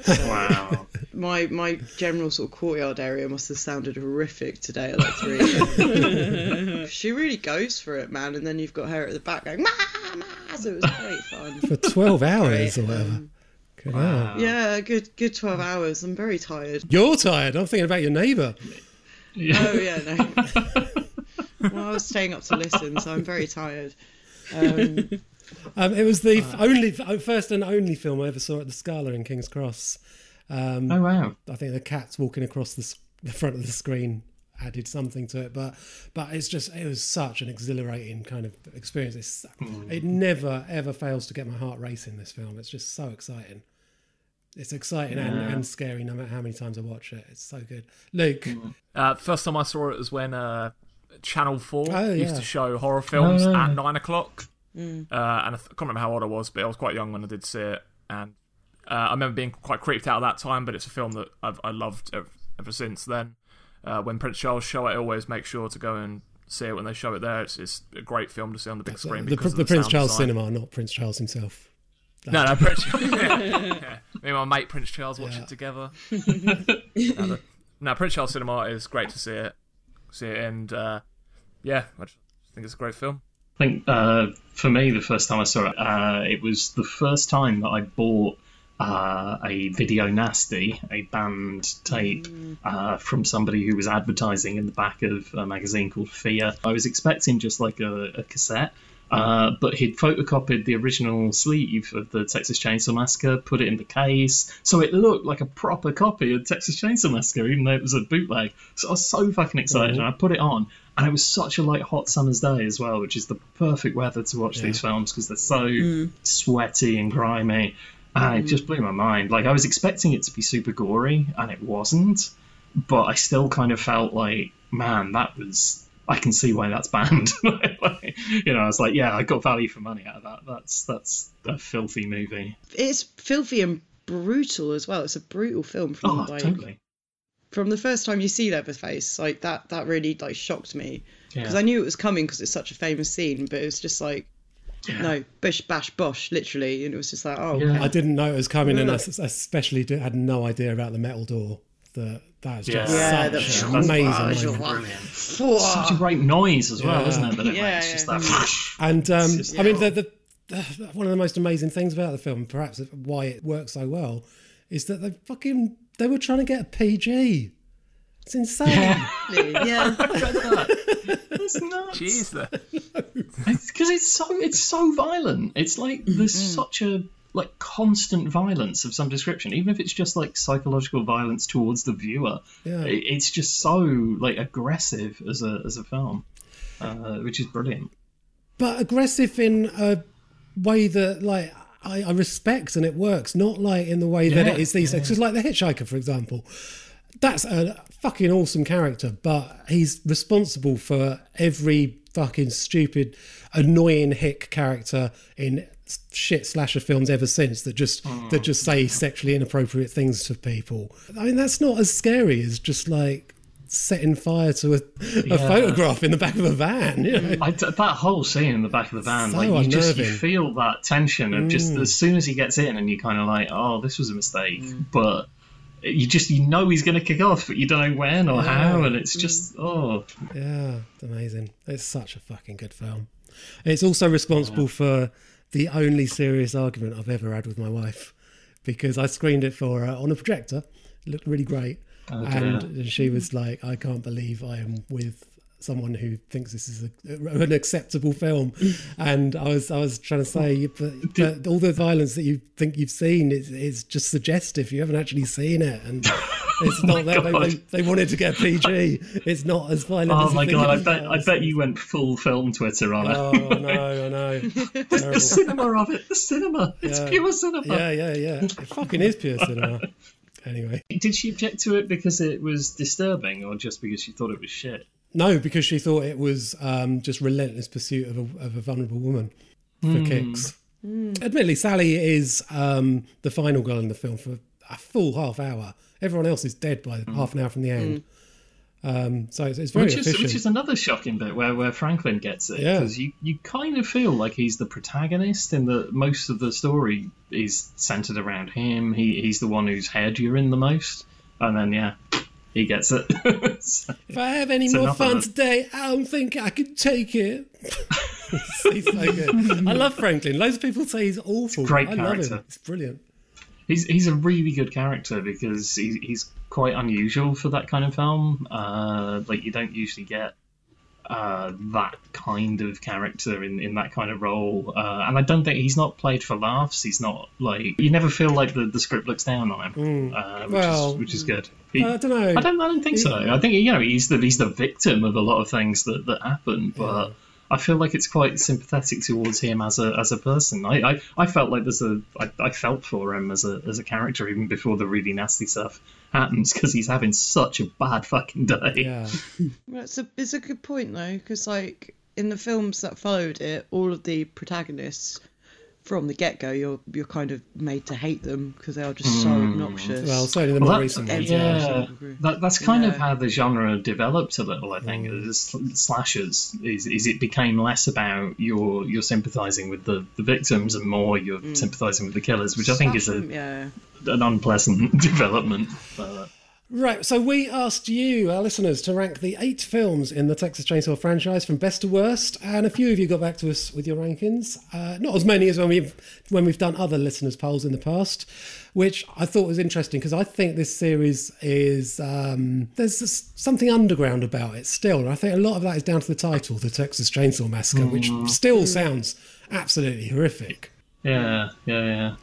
Speaker 3: Wow.
Speaker 2: My my general sort of courtyard area must have sounded horrific today at like three. [LAUGHS] she really goes for it, man. And then you've got her at the back going, "Ma, ma," so it was great fun.
Speaker 1: For 12 hours or whatever.
Speaker 2: um,
Speaker 1: Good hell.
Speaker 2: yeah, good good twelve hours. I'm very tired.
Speaker 1: You're tired. I'm thinking about your neighbour.
Speaker 2: Oh yeah, no. [LAUGHS] well, I was staying up to listen, so I'm very tired. Um,
Speaker 1: Um, it was the f- only, first and only film I ever saw at the Scala in King's Cross. Um,
Speaker 3: oh wow.
Speaker 1: I think the cats walking across the, the front of the screen added something to it, but but it's just it was such an exhilarating kind of experience. It's, It never ever fails to get my heart racing. This film, it's just so exciting. It's exciting and,
Speaker 3: Yeah.
Speaker 1: and scary no matter how many times I watch it. It's so good. Luke,
Speaker 5: Uh, first time I saw it was when uh, Channel 4
Speaker 1: Oh,
Speaker 5: used
Speaker 1: yeah.
Speaker 5: to show horror films
Speaker 3: Oh,
Speaker 5: at 9 o'clock. Uh, and I, th- I can't remember how old I was, but I was quite young when I did see it. And uh, I remember being quite creeped out at that time, but it's a film that I've I loved ever, ever since then. Uh, when Prince Charles show it, I always make sure to go and see it when they show it there. It's, it's a great film to see on the big screen.
Speaker 1: the,
Speaker 5: because of
Speaker 1: the Prince
Speaker 5: sound
Speaker 1: Charles
Speaker 5: design.
Speaker 1: Cinema, not Prince Charles himself.
Speaker 5: No, no, Prince Charles. [LAUGHS] yeah. Me and my mate Prince Charles watch
Speaker 1: Yeah.
Speaker 5: it together. [LAUGHS] now, the- no, Prince Charles Cinema is great to see it. See it, and uh, yeah, I just think it's a great film.
Speaker 3: I think uh, for me, the first time I saw it, uh, it was the first time that I bought uh, a video nasty, a banned tape uh, from somebody who was advertising in the back of a magazine called Fear. I was expecting just like a, a cassette. Uh, but he'd photocopied the original sleeve of the Texas Chainsaw Massacre, put it in the case, so it looked like a proper copy of Texas Chainsaw Massacre, even though it was a bootleg. So I was so fucking excited, mm-hmm. and I put it on, and it was such a like hot summer's day as well, which is the perfect weather to watch these films because they're so mm. sweaty and grimy. And it mm. just blew my mind. Like I was expecting it to be super gory, and it wasn't. But I still kind of felt like, man, that was. I can see why that's banned. [LAUGHS] Like, you know, I was like, yeah, I got value for money out of that. That's that's a filthy movie.
Speaker 2: It's filthy and brutal as well. It's a brutal film from
Speaker 3: Oh,
Speaker 2: like
Speaker 3: totally.
Speaker 2: from the first time you see Leatherface. Like that that really like shocked me because
Speaker 3: Yeah.
Speaker 2: I knew it was coming because it's such a famous scene, but it was just like no bish bash bosh literally, and it was just like oh
Speaker 3: Yeah.
Speaker 2: okay.
Speaker 1: I didn't know it was coming, and I especially did, had no idea about the metal door. That that's just
Speaker 3: Yeah.
Speaker 2: Yeah,
Speaker 1: such
Speaker 2: the-
Speaker 1: an amazing.
Speaker 3: That's
Speaker 1: moment.
Speaker 3: Such a great noise as well,
Speaker 1: Yeah.
Speaker 3: isn't it? That it
Speaker 2: Yeah,
Speaker 3: makes just
Speaker 2: yeah.
Speaker 3: that.
Speaker 1: And um,
Speaker 3: just-
Speaker 1: I mean, the, the, the one of the most amazing things about the film, perhaps why it works so well, is that they fucking they were trying to get a PG. It's insane.
Speaker 2: yeah. [LAUGHS] [LAUGHS]
Speaker 3: It's nuts.
Speaker 5: Jeez, there.
Speaker 3: because it's so it's so violent. It's like there's
Speaker 2: Mm-hmm.
Speaker 3: such a like constant violence of some description, even if it's just like psychological violence towards the viewer.
Speaker 1: Yeah.
Speaker 3: It's just so like aggressive as a as a film, uh, which is brilliant.
Speaker 1: but aggressive in a way that like I, I respect and it works, not like in the way that
Speaker 3: Yeah,
Speaker 1: it is these days. Because like the Hitchhiker, for example, that's a fucking awesome character, but he's responsible for every fucking stupid, annoying hick character in shit slasher films ever since that just that just say mm. sexually inappropriate things to people. I mean, that's not as scary as just like setting fire to a, a photograph in the back of a van. You know?
Speaker 3: I, that whole scene in the back of the van,
Speaker 1: So
Speaker 3: like you just you feel that tension of just mm. as soon as he gets in, and you kind of like, oh, this was a mistake, mm. but you just you know he's going to kick off, but you don't know when or how, and it's just oh,
Speaker 1: Yeah, it's amazing. It's such a fucking good film. It's also responsible for the only serious argument I've ever had with my wife because I screened it for her on a projector. It looked really great. Oh, and, and she was like, I can't believe I am with someone who thinks this is a, an acceptable film. and I was I was trying to say, but, but all the violence that you think you've seen is, is just suggestive. You haven't actually seen it. And [LAUGHS] it's oh not that they, they, they wanted to get PG. It's not as violent
Speaker 3: oh
Speaker 1: as
Speaker 3: my god, I bet I bet you went full film Twitter on it.
Speaker 1: Oh no, I know. [LAUGHS]
Speaker 3: the
Speaker 1: Terrible.
Speaker 3: cinema of it, the cinema, it's
Speaker 1: Yeah.
Speaker 3: pure cinema.
Speaker 1: Yeah, yeah, yeah. It fucking is pure cinema. [LAUGHS] Anyway,
Speaker 3: Did she object to it because it was disturbing, or just because she thought it was shit?
Speaker 1: No, because she thought it was um, just relentless pursuit of a, of a vulnerable woman for kicks. Admittedly, Sally is um, the final girl in the film for a full half hour. Everyone else is dead by half an hour from the end. Um, so it's, it's very
Speaker 3: Which is,
Speaker 1: efficient.
Speaker 3: which is another shocking bit where, where Franklin gets it
Speaker 1: Yeah.
Speaker 3: because you, you kind of feel like he's the protagonist in that most of the story is centered around him. He he's the one whose head you're in the most, and then yeah, he gets it. [LAUGHS] So-
Speaker 1: If I have any more fun today, I don't think I can take it. [LAUGHS] he's so good. I love Franklin. Loads of people say he's awful.
Speaker 3: great
Speaker 1: I love
Speaker 3: character.
Speaker 1: him. It's brilliant.
Speaker 3: he's he's a really good character because he, he's quite unusual for that kind of film. Uh, like you don't usually get uh, that kind of character in, in that kind of role, uh, and I don't think he's not played for laughs. He's not like you never feel like the, the script looks down on him, uh, which,
Speaker 1: Well,
Speaker 3: is, which is good. He-
Speaker 1: I don't know.
Speaker 3: I don't. I don't think so. I think you know he's the he's the victim of a lot of things that, that happen, but I feel like it's quite sympathetic towards him as a as a person. I, I, I felt like there's a I, I felt for him as a as a character even before the really nasty stuff happens because he's having such a bad fucking day.
Speaker 1: Yeah. [LAUGHS]
Speaker 2: Well, it's a it's a good point though, because like in the films that followed it, all of the protagonists from the get go, you're you're kind of made to hate them because they are just so hmm. obnoxious.
Speaker 1: Well, certainly the
Speaker 3: Well,
Speaker 1: more
Speaker 3: that-
Speaker 1: recent ones.
Speaker 2: yeah.
Speaker 1: Yeah.
Speaker 3: Yeah, that, that's kind of how the genre developed a little. I think mm. as sl- slashers is, is it became less about your you're sympathising with the, the victims and more you're mm. sympathising with the killers, which I think is a,
Speaker 2: yeah.
Speaker 3: An unpleasant [LAUGHS] development. But,
Speaker 1: Right, so we asked you, our listeners, to rank the eight films in the Texas Chainsaw franchise from best to worst, and a few of you got back to us with your rankings. Uh, not as many as when we've when we've done other listeners' polls in the past, which I thought was interesting because I think this series is um, there's something underground about it still, I think a lot of that is down to the title, the Texas Chainsaw Massacre, which still sounds absolutely horrific.
Speaker 3: yeah, yeah, yeah.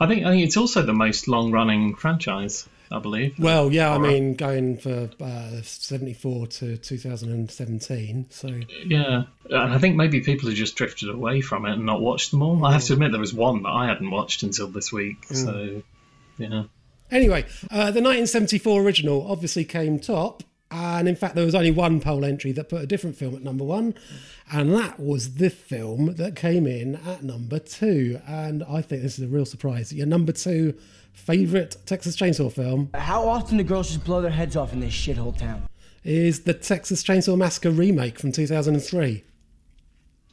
Speaker 3: I think I think it's also the most long running franchise. I believe.
Speaker 1: Well, yeah, I mean, going for uh, 74 to 2017. So,
Speaker 3: Yeah, and I think maybe people have just drifted away from it and not watched them all. I have to admit, there was one that I hadn't watched until this week. So, yeah.
Speaker 1: anyway, uh, the 1974 original obviously came top. And in fact, there was only one poll entry that put a different film at number one, and that was the film that came in at number two. And I think this is a real surprise. Your number two favourite Texas Chainsaw film
Speaker 9: How often do girls just blow their heads off in this shithole town?
Speaker 1: is the Texas Chainsaw Massacre remake from 2003.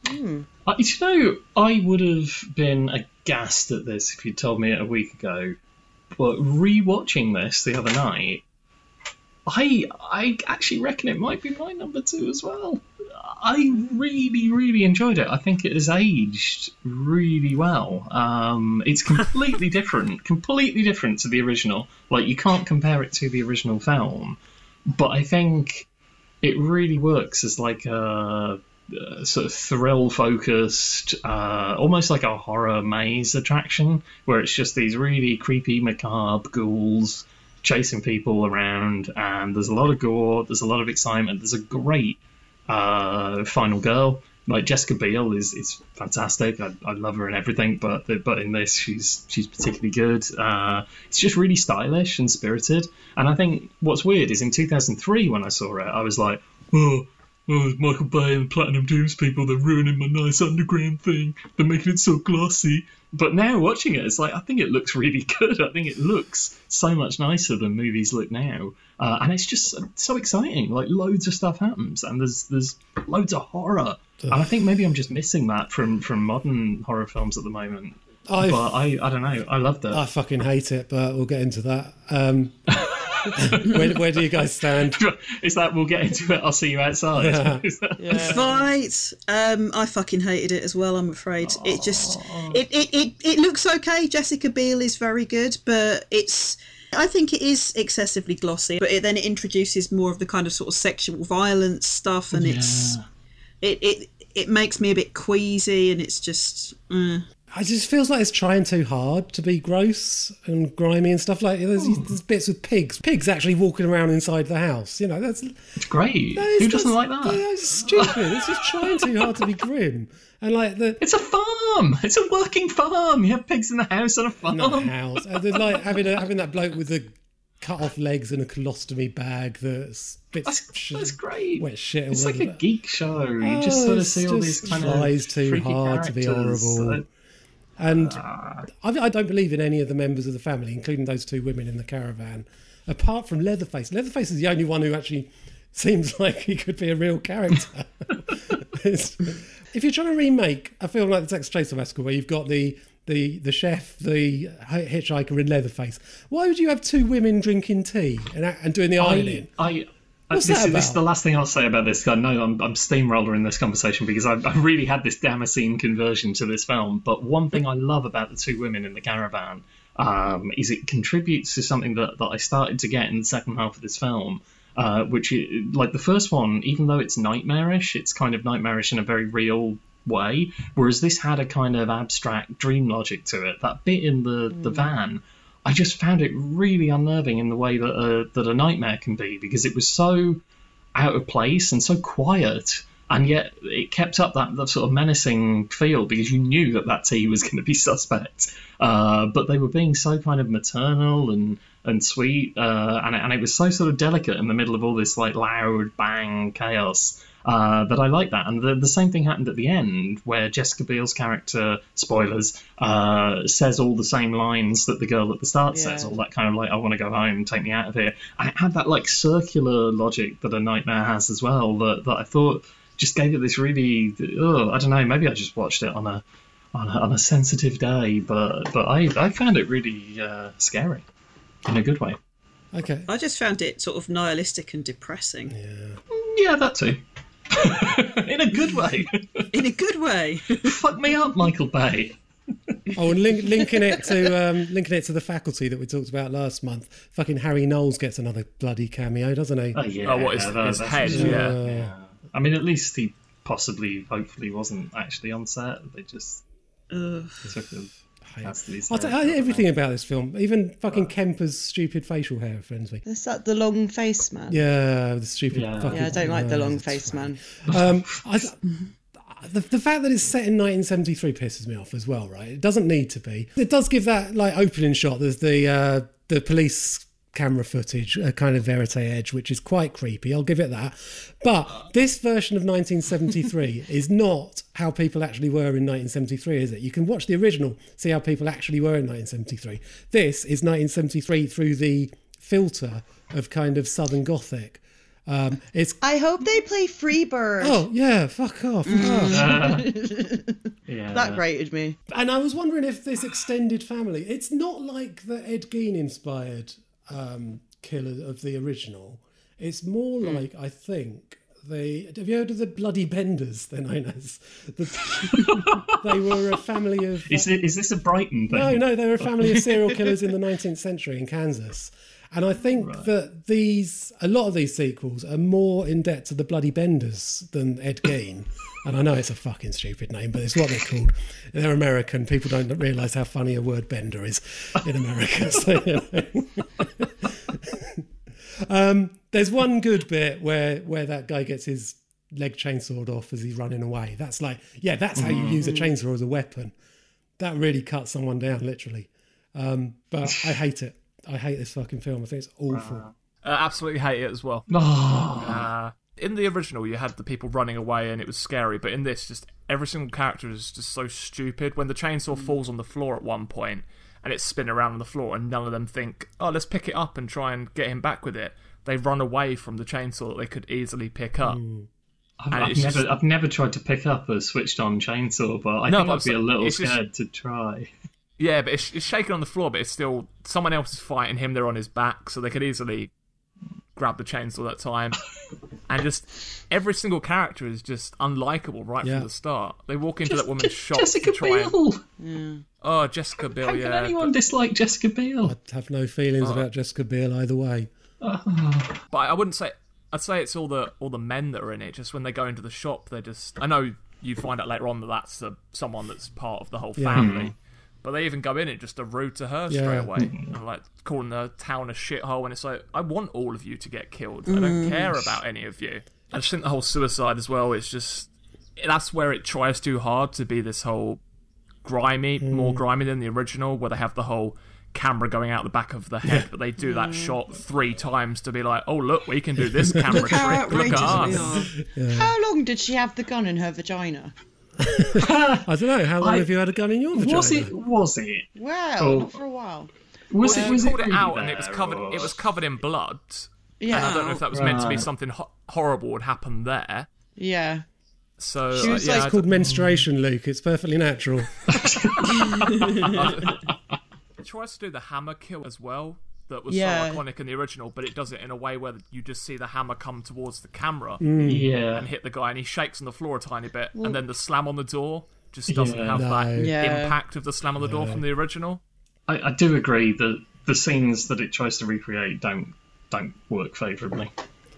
Speaker 3: Uh, you know, I would have been aghast at this if you'd told me it a week ago. But rewatching this the other night, I I actually reckon it might be my number two as well. I really, really enjoyed it. I think it has aged really well. Um, it's completely [LAUGHS] different, completely different to the original. Like you can't compare it to the original film, but I think it really works as like a, a sort of thrill focused, uh, almost like a horror maze attraction, where it's just these really creepy, macabre ghouls chasing people around, and there's a lot of gore, there's a lot of excitement, there's a great uh, final girl. Like Jessica Biel is, is fantastic. I, I love her and everything, but the, but in this she's she's particularly good. Uh, it's just really stylish and spirited. And I think what's weird is in 2003 when I saw it, I was like, oh, oh, Michael Bay and the Platinum Dunes people, they're ruining my nice underground thing. They're making it so glossy. But now watching it, it's like I think it looks really [LAUGHS] good. I think it looks so much nicer than movies look now, uh, and it's just so, so exciting. Like loads of stuff happens, and there's there's loads of horror. And I think maybe I'm just missing that from from modern horror films at the moment.
Speaker 1: I've-
Speaker 3: but I I don't know. I love that.
Speaker 1: I fucking hate it, but we'll get into that. Um, [LAUGHS] [LAUGHS] where, where do you guys stand?
Speaker 3: Is that we'll get into it? I'll see you outside. [LAUGHS] Is that-
Speaker 2: Yeah.
Speaker 4: Right. Um, I fucking hated it as well. I'm afraid it just it, it, it, it looks okay. Jessica Biel is very good, but it's I think it is excessively glossy. But it, then it introduces more of the kind of sort of sexual violence stuff, and it's it, it it makes me a bit queasy, and it's just. Uh.
Speaker 1: It just feels like it's trying too hard to be gross and grimy and stuff like. There's, hmm. there's bits with pigs, pigs actually walking around inside the house. You know, that's
Speaker 3: It's great.
Speaker 1: that is-
Speaker 3: Who doesn't like
Speaker 1: that's-
Speaker 3: that?
Speaker 1: That's stupid. it's just trying too hard to be grim. And like the
Speaker 3: It's a farm. It's a working farm. You have pigs in the house on a farm.
Speaker 1: not house, and there's like having a, having that bloke with the cut off legs and a colostomy bag
Speaker 3: That's,
Speaker 1: sh-
Speaker 3: that's great.
Speaker 1: wet shit.
Speaker 3: It's like a geek show. You
Speaker 1: Oh,
Speaker 3: just sort of see all these kind
Speaker 1: tries
Speaker 3: of
Speaker 1: too
Speaker 3: freaky
Speaker 1: hard to be
Speaker 3: characters.
Speaker 1: horrible.
Speaker 3: Uh,
Speaker 1: And ah. I, I don't believe in any of the members of the family, including those two women in the caravan, apart from Leatherface. Leatherface is the only one who actually seems [LAUGHS] like he could be a real character. [LAUGHS] If you're trying to remake a film like the Texas Chainsaw Massacre, where you've got the the the chef, the hitchhiker, and Leatherface, why would you have two women drinking tea and, and doing the ironing?
Speaker 3: I, I,
Speaker 1: What's
Speaker 3: this, is, this is the last thing I'll say about this. I know I'm, I'm steamroller in this conversation because I've, I've really had this Damascene conversion to this film. But one thing I love about the two women in the caravan um, is it contributes to something that, that I started to get in the second half of this film. Uh, which, i- like the first one, even though it's nightmarish, it's kind of nightmarish in a very real way. Whereas this had a kind of abstract dream logic to it. That bit in the, the van, I just found it really unnerving in the way that a, that a nightmare can be because it was so out of place and so quiet, and yet it kept up that, that sort of menacing feel because you knew that that tea was [LAUGHS] going to be suspect. Uh, but they were being so kind of maternal and and sweet, uh, and, and it was so sort of delicate in the middle of all this like loud bang chaos. Uh, that I like that, and the, the same thing happened at the end, where Jessica Biel's character, spoilers, uh, says all the same lines that the girl at the start says, all that kind of like, "I want to go home, take me out of here," and it had that like circular logic that a nightmare has as well. That, that I thought just gave it this really, oh, I don't know, maybe I just watched it on a on a, on a sensitive day, but but I I found it really uh, scary in a good way.
Speaker 1: Okay.
Speaker 4: I just found it sort of nihilistic and depressing.
Speaker 3: Yeah. Yeah, that too. [LAUGHS] in a good way.
Speaker 4: In a good way. [LAUGHS]
Speaker 3: Fuck me up, Michael Bay.
Speaker 1: Oh, and link, linking it to um, linking it to the faculty that we talked about last month. Fucking Harry Knowles gets another bloody cameo, doesn't he?
Speaker 3: Oh, yeah,
Speaker 5: Oh, what, his-
Speaker 3: that-
Speaker 5: his head,
Speaker 3: for sure.
Speaker 5: yeah.
Speaker 3: yeah. I mean, at least he possibly, hopefully, wasn't actually on set. They just
Speaker 4: Ugh.
Speaker 3: took a That's the
Speaker 1: I'll tell you everything about this film, even fucking Kemper's stupid facial hair offends me.
Speaker 2: Is that the long face man?
Speaker 1: Yeah, the stupid
Speaker 3: Yeah.
Speaker 1: fucking.
Speaker 2: Yeah, I don't like the long face man.
Speaker 1: Um, I, the, the fact that it's set in 1973 pisses me off as well, right? It doesn't need to be. It does give that like opening shot. There's the uh, the police camera footage, a kind of verite edge, which is quite creepy. I'll give it that. But this version of 1973 [LAUGHS] is not how people actually were in 1973, is it? You can watch the original, see how people actually were in 1973. This is 1973 through the filter of kind of Southern Gothic. Um, it's
Speaker 2: I hope they play Freebird.
Speaker 1: oh yeah, fuck off. Oh. [LAUGHS]
Speaker 3: Yeah.
Speaker 2: That grated me.
Speaker 1: And I was wondering if this extended family, it's not like the Ed Gein inspired um, killer of the original. It's more
Speaker 2: Hmm.
Speaker 1: like, I think, they. Have you heard of the Bloody Benders? They're known as. The, they were a family of.
Speaker 3: Is, it, is this a Brighton thing?
Speaker 1: No, no, they were a family of serial [LAUGHS] killers in the 19th century in Kansas. And I think that these, a lot of these sequels are more in debt to the Bloody Benders than Ed Gein. [LAUGHS] And I know it's a fucking stupid name, but it's what they're called. They're American. People don't realise how funny a word bender is in America. So, you know. [LAUGHS] um, there's one good bit where where that guy gets his leg chainsawed off as he's running away. That's like, yeah, that's how you use a chainsaw as a weapon. That really cuts someone down, literally. Um, but I hate it. I hate this fucking film. I think it's awful.
Speaker 5: Uh, I absolutely hate it as well. [SIGHS]
Speaker 3: Oh,
Speaker 5: Uh, in the original, you had the people running away and it was scary, but in this, just every single character is just so stupid. When the chainsaw mm. falls on the floor at one point and it's spinning around on the floor, and none of them think, "Oh, let's pick it up and try and get him back with it." They run away from the chainsaw that they could easily pick up. Mm.
Speaker 3: I've,
Speaker 5: I've
Speaker 3: never,
Speaker 5: just-
Speaker 3: I've never tried to pick up a switched-on chainsaw, but I
Speaker 5: No,
Speaker 3: think
Speaker 5: but
Speaker 3: I'd be a little
Speaker 5: it's just-
Speaker 3: scared to try. [LAUGHS]
Speaker 5: Yeah, but it's, it's shaking on the floor, but it's still someone else is fighting him. They're on his back, so they could easily grab the chainsaw that time. [LAUGHS] and just every single character is just unlikable right
Speaker 1: Yeah.
Speaker 5: from the start. They walk into that woman's shop
Speaker 3: Jessica
Speaker 5: to try and
Speaker 3: Biel.
Speaker 5: oh Jessica Biel,
Speaker 3: How
Speaker 5: yeah.
Speaker 3: can anyone
Speaker 5: but,
Speaker 3: dislike Jessica Biel?
Speaker 1: I have no feelings oh. about Jessica Biel either way. Ah.
Speaker 5: but I wouldn't say I'd say it's all the all the men that are in it. Just when they go into the shop, they just I know you find out later on that that's the, someone that's part of the whole
Speaker 1: Yeah.
Speaker 5: family. Hmm. But they even go in and just are rude to her straight
Speaker 1: Yeah.
Speaker 5: away, and like calling the town a shithole. And it's like, I want all of you to get killed. I don't mm. care about any of you. I just think the whole suicide as well is just that's where it tries too hard to be this whole grimy, mm. more grimy than the original, where they have the whole camera going out the back of the head, but they do that mm. shot three times to be like, oh look, we can do this [LAUGHS] camera
Speaker 4: Look how
Speaker 5: trick. Look at us.
Speaker 4: are.
Speaker 2: How long did she have the gun in her vagina? [LAUGHS]
Speaker 1: I don't know. How long
Speaker 3: I-
Speaker 1: have you had a gun in your vagina?
Speaker 3: Was it? Was it?
Speaker 2: Well,
Speaker 3: Oh.
Speaker 2: not for a while.
Speaker 3: Was
Speaker 5: Well,
Speaker 3: it? Was
Speaker 5: they pulled
Speaker 3: it,
Speaker 5: it out and it was covered.
Speaker 3: or-
Speaker 5: It was covered in blood.
Speaker 2: Yeah.
Speaker 5: And I don't know if that was meant to be something ho- horrible would happen there.
Speaker 2: Yeah.
Speaker 5: So
Speaker 2: She
Speaker 5: uh, yeah,
Speaker 2: like-
Speaker 1: It's called menstruation, Luke. It's perfectly natural. [LAUGHS] [LAUGHS]
Speaker 5: It tries to do the hammer kill as well. That was
Speaker 2: Yeah.
Speaker 5: so iconic in the original, but it does it in a way where you just see the hammer come towards the camera
Speaker 3: Yeah.
Speaker 5: and hit the guy, and he shakes on the floor a tiny bit, and then the slam on the door just doesn't
Speaker 3: Yeah.
Speaker 5: have that
Speaker 2: Yeah.
Speaker 5: impact of the slam on the door from the original.
Speaker 3: I, I do agree that the scenes that it tries to recreate don't don't work favourably.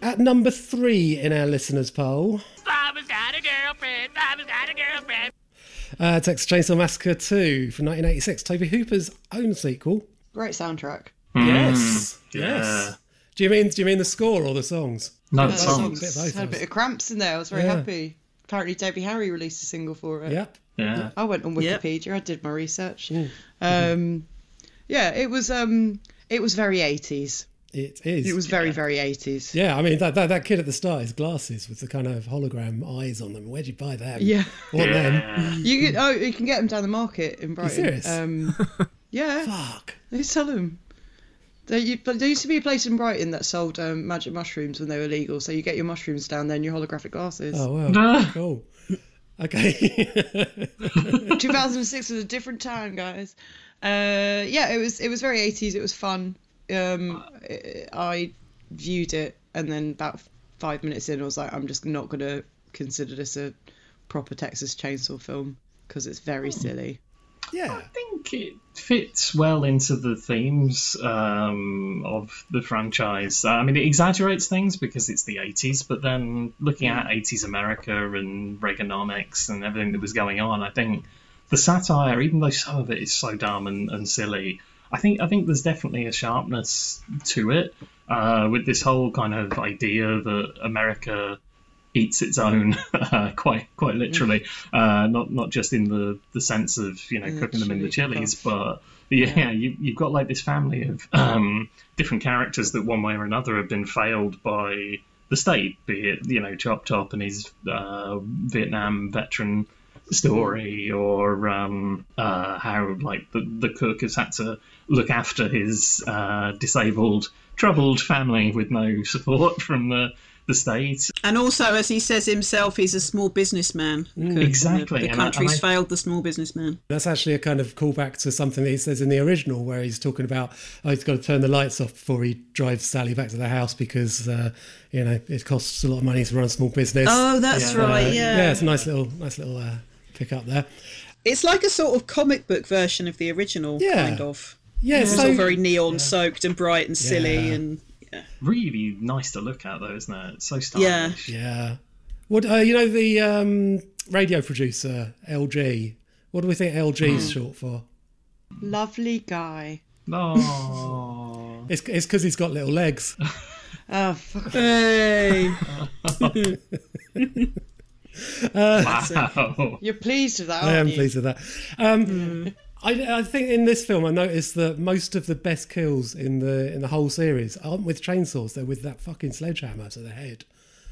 Speaker 1: At number three in our listeners' poll,
Speaker 8: Bobby's got a girlfriend. Bobby's got a girlfriend.
Speaker 1: uh, Texas Chainsaw Massacre 2 from 1986, Tobe Hooper's own sequel.
Speaker 2: Great soundtrack.
Speaker 1: Yes.
Speaker 3: yeah.
Speaker 1: Yes. Do you mean do you mean the score or the songs?
Speaker 3: No,
Speaker 2: Uh,
Speaker 3: the songs.
Speaker 1: Bit of both
Speaker 2: Had a bit of cramps in there. I was very
Speaker 1: Yeah.
Speaker 2: happy. Apparently, Debbie Harry released a single for it.
Speaker 1: Yep.
Speaker 3: Yeah.
Speaker 2: I went on
Speaker 4: Yep.
Speaker 2: Wikipedia. I did my research.
Speaker 1: Mm.
Speaker 2: Um, yeah, it was. Um, it was very eighties.
Speaker 1: It is.
Speaker 2: It was very, very eighties.
Speaker 1: Yeah, I mean that, that that kid at the start, his glasses with the kind of hologram eyes on them. Where'd you buy them?
Speaker 2: Yeah.
Speaker 1: Want them?
Speaker 3: Yeah.
Speaker 2: You can. Oh, you can get them down the market in Brighton.
Speaker 1: serious?
Speaker 2: Um, [LAUGHS] yeah.
Speaker 1: Fuck.
Speaker 2: They sell them. There, you, but there used to be a place in Brighton that sold um, magic mushrooms when they were legal. So you get your mushrooms down there and your holographic glasses.
Speaker 1: Oh wow.
Speaker 3: Ah. [LAUGHS]
Speaker 1: cool. Okay. [LAUGHS]
Speaker 2: 2006 was a different time, guys. Uh, yeah, it was it was very 80s. It was fun. Um, I- I viewed it, and then about five minutes in, I was like, I'm just not gonna consider this a proper Texas Chainsaw film because it's very silly.
Speaker 1: Yeah.
Speaker 3: I think it fits well into the themes um, of the franchise. I mean, it exaggerates things because it's the 80s, but then looking at 80s America and Reaganomics and everything that was going on, I think the satire, even though some of it is so dumb and, and silly, I think I think there's definitely a sharpness to it uh, with this whole kind of idea that America eats its own [LAUGHS] uh, quite quite literally, uh, not not just in the, the sense of you know cooking them in the
Speaker 2: chili
Speaker 3: chilies, but yeah, you, you've got like this family of um, different characters that one way or another have been failed by the state, be it you know Chop Top and his uh, Vietnam veteran story, or um, uh, how like the the cook has had to look after his uh, disabled, troubled family with no support [LAUGHS] from the the state.
Speaker 4: And also, as he says himself, he's a small businessman.
Speaker 3: Mm. Exactly,
Speaker 4: The, the
Speaker 3: and I-
Speaker 4: country's
Speaker 3: and I-
Speaker 4: failed the small businessman.
Speaker 1: That's actually a kind of callback to something that he says in the original, where he's talking about oh, he's got to turn the lights off before he drives Sally back to the house because uh, you know it costs a lot of money to run a small business.
Speaker 4: Oh, that's
Speaker 3: Yeah.
Speaker 4: right.
Speaker 1: Uh,
Speaker 4: Yeah.
Speaker 1: yeah, it's a nice little, nice little uh, pick up there.
Speaker 4: It's like a sort of comic book version of the original,
Speaker 1: Yeah.
Speaker 4: kind of.
Speaker 1: Yeah,
Speaker 4: It's
Speaker 1: so
Speaker 4: all very neon soaked and bright and silly
Speaker 1: Yeah. [LAUGHS]
Speaker 3: Really nice to look at, though, isn't it? It's so stylish.
Speaker 1: yeah. Yeah. What uh, you know the um, radio producer LG? What do we think LG is short for?
Speaker 2: Lovely guy.
Speaker 3: No. [LAUGHS]
Speaker 1: It's it's because he's got little legs. [LAUGHS]
Speaker 2: Oh, fuck.
Speaker 4: Hey.
Speaker 3: wow.
Speaker 2: You're pleased with that,
Speaker 1: I am
Speaker 2: aren't you?
Speaker 1: pleased with that. Um, I, I think in this film, I noticed that most of the best kills in the in the whole series aren't with chainsaws; they're with that fucking sledgehammer to the head.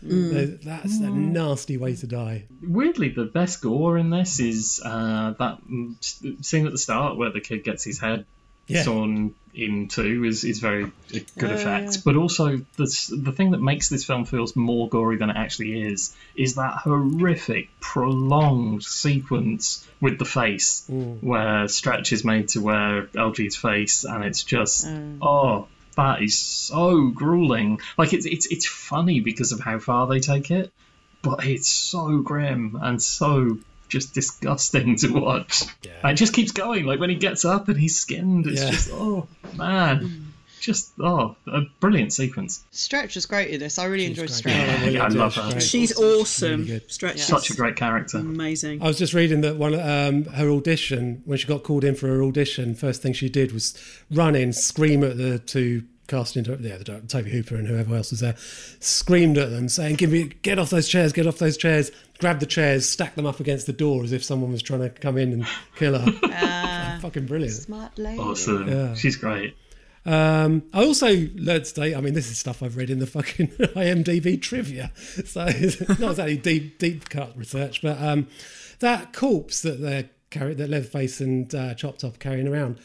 Speaker 1: They're- That's a nasty way to die.
Speaker 3: Weirdly, the best gore in this is uh, that mm, scene at the start where the kid gets his head
Speaker 1: Yeah.
Speaker 3: sawn in two is, is very good
Speaker 2: Oh,
Speaker 3: effect.
Speaker 2: yeah.
Speaker 3: But also, the, the thing that makes this film feels more gory than it actually is is that horrific, prolonged sequence with the face mm. where Stretch is made to wear LG's face, and it's just, oh. oh. That is so grueling. Like it's it's it's funny because of how far they take it, but it's so grim and so just disgusting to watch. And it just keeps going. Like when he gets up and he's skinned, it's
Speaker 1: Yeah.
Speaker 3: just oh man, just oh a brilliant sequence.
Speaker 2: Stretch was great in this. I really enjoyed. Stretch.
Speaker 1: Yeah, really
Speaker 3: Yeah, I love
Speaker 1: She's
Speaker 3: her.
Speaker 4: She's awesome.
Speaker 1: Really.
Speaker 4: Stretch is
Speaker 3: Such a great character.
Speaker 4: amazing.
Speaker 1: I was just reading that one um, her audition when she got called in for her audition, first thing she did was run in, scream at the two casting directors, yeah, the director, Tobe Hooper and whoever else was there, screamed at them saying, "Give me, get off those chairs, get off those chairs!" Grabbed the chairs, stacked them up against the door as if someone was trying to come in and kill her. [LAUGHS] Fucking brilliant.
Speaker 2: Smart lady.
Speaker 3: Awesome.
Speaker 1: Yeah.
Speaker 3: She's great.
Speaker 1: Um, I also learned today. I mean, this is stuff I've read in the fucking [LAUGHS] IMDb trivia, so it's not exactly deep, deep cut research. But um, that corpse that they're carrying, that Leatherface and uh, Chop Top carrying around,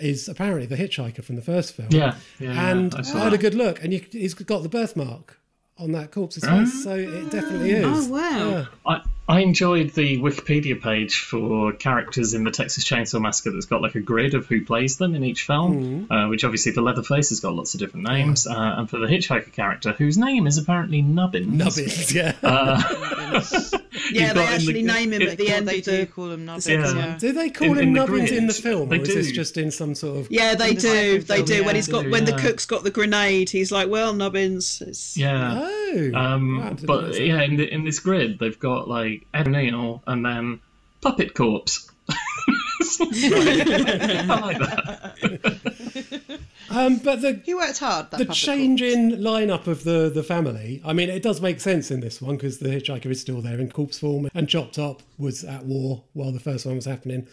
Speaker 1: is apparently the hitchhiker from the first film.
Speaker 3: Yeah, yeah,
Speaker 1: and
Speaker 3: I
Speaker 1: I,
Speaker 3: saw
Speaker 1: had a good look, and you, he's got the birthmark on that corpse's face, mm. so it definitely oh, is.
Speaker 4: Oh, wow.
Speaker 1: Yeah.
Speaker 3: I, I enjoyed the Wikipedia page for characters in the Texas Chainsaw Massacre that's got like a grid of who plays them in each film, uh, which obviously the Leatherface has got lots of different names, uh, and for the Hitchhiker character, whose name is apparently Nubbins.
Speaker 1: Nubbins, yeah. [LAUGHS]
Speaker 4: Yeah,
Speaker 3: You've
Speaker 4: they
Speaker 3: got in the-
Speaker 4: actually name him
Speaker 3: it-
Speaker 4: at the end
Speaker 2: they
Speaker 4: of
Speaker 2: do
Speaker 4: the.
Speaker 2: call them nubbins.
Speaker 3: Yeah.
Speaker 2: Yeah.
Speaker 1: do they call
Speaker 3: in-
Speaker 1: him
Speaker 3: in the
Speaker 1: in the film,
Speaker 3: they
Speaker 1: or is this just in some sort of?
Speaker 4: Yeah, they do. They
Speaker 2: film,
Speaker 4: do.
Speaker 2: yeah,
Speaker 4: when he's got
Speaker 3: do,
Speaker 4: when the cook's got the grenade, he's like, "Well, Nubbins." It's,
Speaker 3: Yeah.
Speaker 1: Oh,
Speaker 3: Um,
Speaker 1: wow,
Speaker 3: but yeah, in, the, in this grid, they've got like Ed O'Neill and then Puppet Corpse. [LAUGHS] [LAUGHS] I like that. [LAUGHS]
Speaker 1: Um, but the
Speaker 2: He worked hard. That
Speaker 1: the change
Speaker 2: corpse.
Speaker 1: in lineup of the the family. I mean, it does make sense in this one because the hitchhiker is still there in corpse form, and Chop Top was at war while the first one was happening.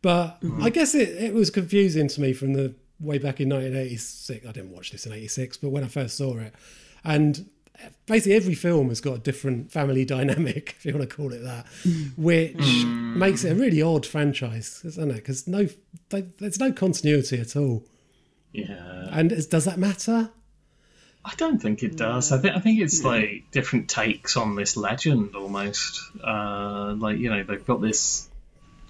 Speaker 1: But I guess it, it was confusing to me from the way back in 1986. I didn't watch this in '86, but when I first saw it, and basically every film has got a different family [LAUGHS] dynamic, if you want to call it that, which makes it a really odd franchise, isn't it? Because no, they, there's no continuity at all.
Speaker 3: Yeah.
Speaker 1: And is, does that matter?
Speaker 3: I don't think it does. I think I think it's like different takes on this legend almost. Uh, like you know they've got this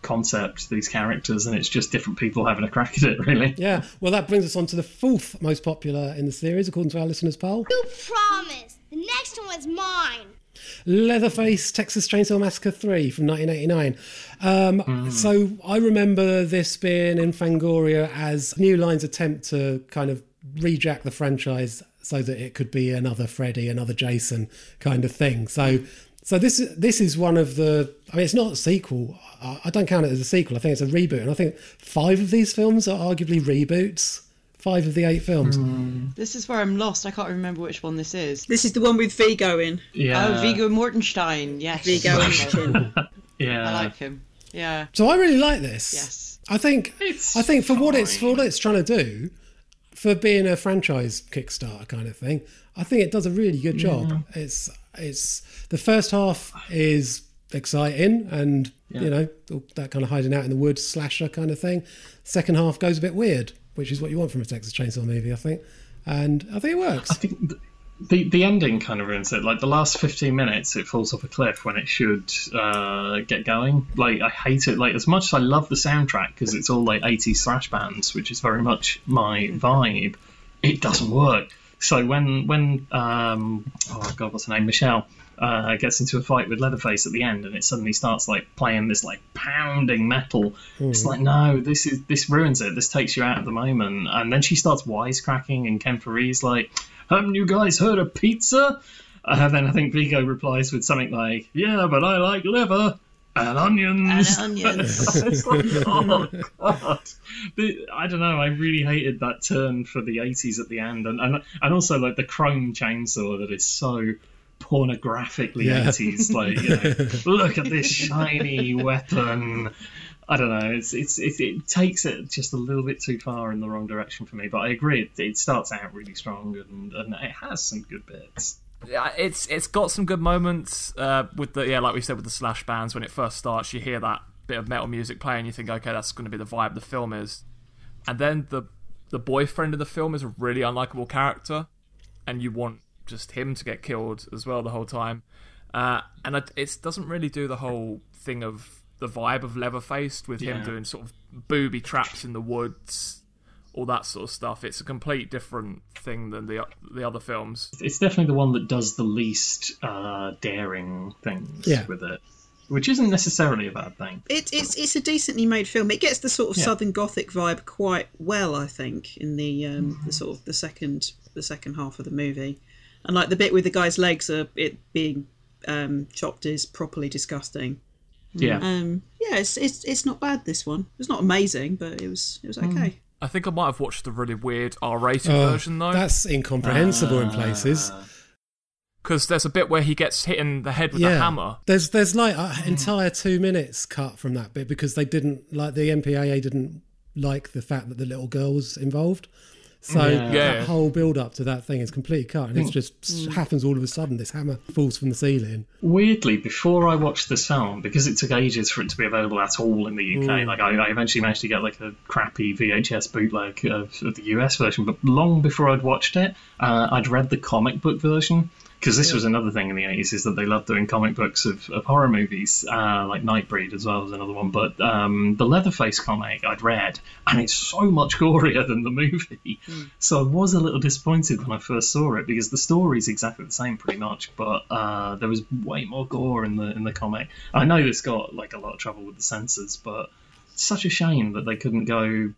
Speaker 3: concept, these characters, and it's just different people having a crack at it. Really.
Speaker 1: Yeah, well, that brings us on to the fourth most popular in the series, according to our listeners' poll.
Speaker 10: You promise. The next one's mine.
Speaker 1: Leatherface Texas Chainsaw Massacre 3 from 1989. Um, So I remember this being in Fangoria as New Line's attempt to kind of rejack the franchise so that it could be another Freddy, another Jason kind of thing. So So this is this is one of the. I mean, it's not a sequel. I, I don't count it as a sequel. I think it's a reboot, and I think five of these films are arguably reboots. Five of the eight films. Hmm.
Speaker 2: This is where I'm lost. I can't remember which one this is.
Speaker 4: This is the one with Viggo in.
Speaker 3: Oh, yeah.
Speaker 2: Oh, Viggo Mortensen. Yes.
Speaker 4: Viggo
Speaker 2: Okay. [LAUGHS]
Speaker 3: Yeah.
Speaker 2: I like him. Yeah.
Speaker 1: So I really like this.
Speaker 2: Yes.
Speaker 1: I think
Speaker 3: It's
Speaker 1: I think for what it's for what it's trying to do, for being a franchise Kickstarter kind of thing, I think it does a really good job. It's it's the first half is exciting and you know that kind of hiding out in the woods slasher kind of thing. Second half goes a bit weird, which is what you want from a Texas Chainsaw movie, I think, and I think it works.
Speaker 3: I think th- the the ending kind of ruins it. Like the last fifteen minutes, it falls off a cliff when it should uh, get going. Like I hate it. Like as much as I love the soundtrack because it's all like 80s thrash bands, which is very much my vibe, it doesn't work. So when when um, oh god, what's her name, Michelle. Uh, gets into a fight with Leatherface at the end, and it suddenly starts like playing this like pounding metal. It's like no, this is this ruins it. This takes you out of the moment. And then she starts wisecracking, and Ken Foree's like, haven't you guys heard of pizza? And then I think Viggo replies with something like, yeah, but I like liver and onions.
Speaker 2: And [LAUGHS] onions.
Speaker 3: Like, oh, God. I don't know. I really hated that turn for the 80s at the end. And, and, and also, like, the chrome chainsaw that is so pornographically
Speaker 1: Yeah.
Speaker 3: 80s. Like, you know, [LAUGHS] look at this shiny weapon. I don't know. It's, it's it, it takes it just a little bit too far in the wrong direction for me. But I agree. It, it starts out really strong and, and it has some good bits.
Speaker 5: Yeah, it's it's got some good moments uh, with the yeah, like we said with the thrash bands. When it first starts, you hear that bit of metal music playing, you think, okay, that's going to be the vibe the film is. And then the the boyfriend of the film is a really unlikable character, and you want just him to get killed as well the whole time. Uh, and it, it doesn't really do the whole thing of the vibe of Leatherface with him doing sort of booby traps in the woods, all that sort of stuff. It's a complete different thing than the the other films.
Speaker 3: It's definitely the one that does the least uh, daring things
Speaker 1: Yeah.
Speaker 3: with it, which isn't necessarily a bad thing.
Speaker 4: It, it's it's a decently made film. It gets the sort of
Speaker 3: Yeah.
Speaker 4: Southern Gothic vibe quite well, I think, in the um, the sort of the second the second half of the movie, and like the bit with the guy's legs are it being um, chopped is properly disgusting.
Speaker 3: Yeah.
Speaker 4: Um, yeah, it's, it's it's not bad. This one it's not amazing, but it was it was okay.
Speaker 5: I think I might have watched the really weird R-rated
Speaker 1: Oh,
Speaker 5: version though,
Speaker 1: that's incomprehensible in places.
Speaker 5: because there's a bit where he gets hit in the head with a hammer.
Speaker 1: There's there's like an entire two minutes cut from that bit because they didn't like the MPAA didn't like the fact that the little girl was involved. So
Speaker 3: Yeah.
Speaker 1: that whole build up to that thing is completely cut, and it just happens all of a sudden. This hammer falls from the ceiling.
Speaker 3: Weirdly, before I watched this film, because it took ages for it to be available at all in the UK,
Speaker 1: Mm.
Speaker 3: like I, I eventually managed to get like a crappy VHS bootleg of, of the US version. But long before I'd watched it, uh, I'd read the comic book version. Because this was another thing in the 80s is that they loved doing comic books of, of horror movies, uh, like Nightbreed as well as another one. But um, the Leatherface comic I'd read, and it's so much gorier than the movie. So I was a little disappointed when I first saw it because the story's exactly the same pretty much, but uh, there was way more gore in the in the comic. I know this got like a lot of trouble with the censors, but it's such a shame that they couldn't go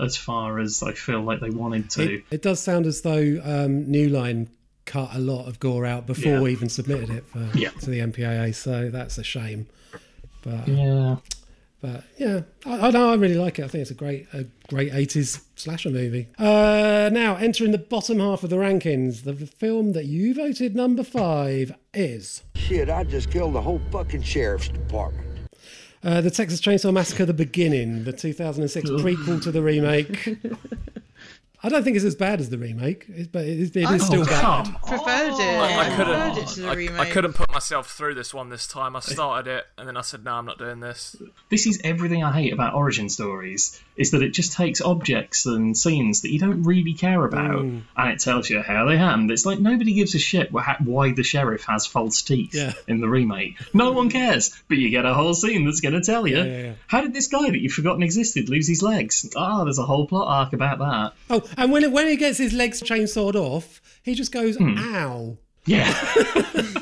Speaker 3: as far as I feel like they wanted to.
Speaker 1: It, it does sound as though um, New Line cut a lot of gore out before
Speaker 3: Yeah.
Speaker 1: we even submitted it for,
Speaker 3: Yeah.
Speaker 1: to the MPAA, so that's a shame. But
Speaker 3: yeah.
Speaker 1: But yeah, I, I know I really like it. I think it's a great, a great '80s slasher movie. Uh, now entering the bottom half of the rankings, the film that you voted number five is
Speaker 11: Shit, I just killed the whole fucking sheriff's department.
Speaker 1: uh, the Texas Chainsaw Massacre: The Beginning, the 2006 prequel to the remake. [LAUGHS] I don't think it's as bad as the remake, it's- but it is, it is
Speaker 2: I-
Speaker 1: still
Speaker 3: Oh,
Speaker 1: bad.
Speaker 3: come
Speaker 2: Preferred it.
Speaker 5: I, I couldn't.
Speaker 2: preferred it to the
Speaker 5: I,
Speaker 2: remake.
Speaker 5: I couldn't put myself through this one this time. I started it and then I said, "No, I'm not doing this."
Speaker 3: This is everything I hate about origin stories is that it just takes objects and scenes that you don't really care about and it tells you how they happened. It's like nobody gives a shit why the sheriff has false teeth
Speaker 1: Yeah.
Speaker 3: in the remake. No one cares, but you get a whole scene that's going to tell you.
Speaker 1: Yeah, yeah.
Speaker 3: How did this guy that you've forgotten existed lose his legs? Ah, there's a whole plot arc about that.
Speaker 1: Oh, and when it, when he gets his legs chainsawed off, he just goes, "Ow!"
Speaker 3: Yeah. [LAUGHS]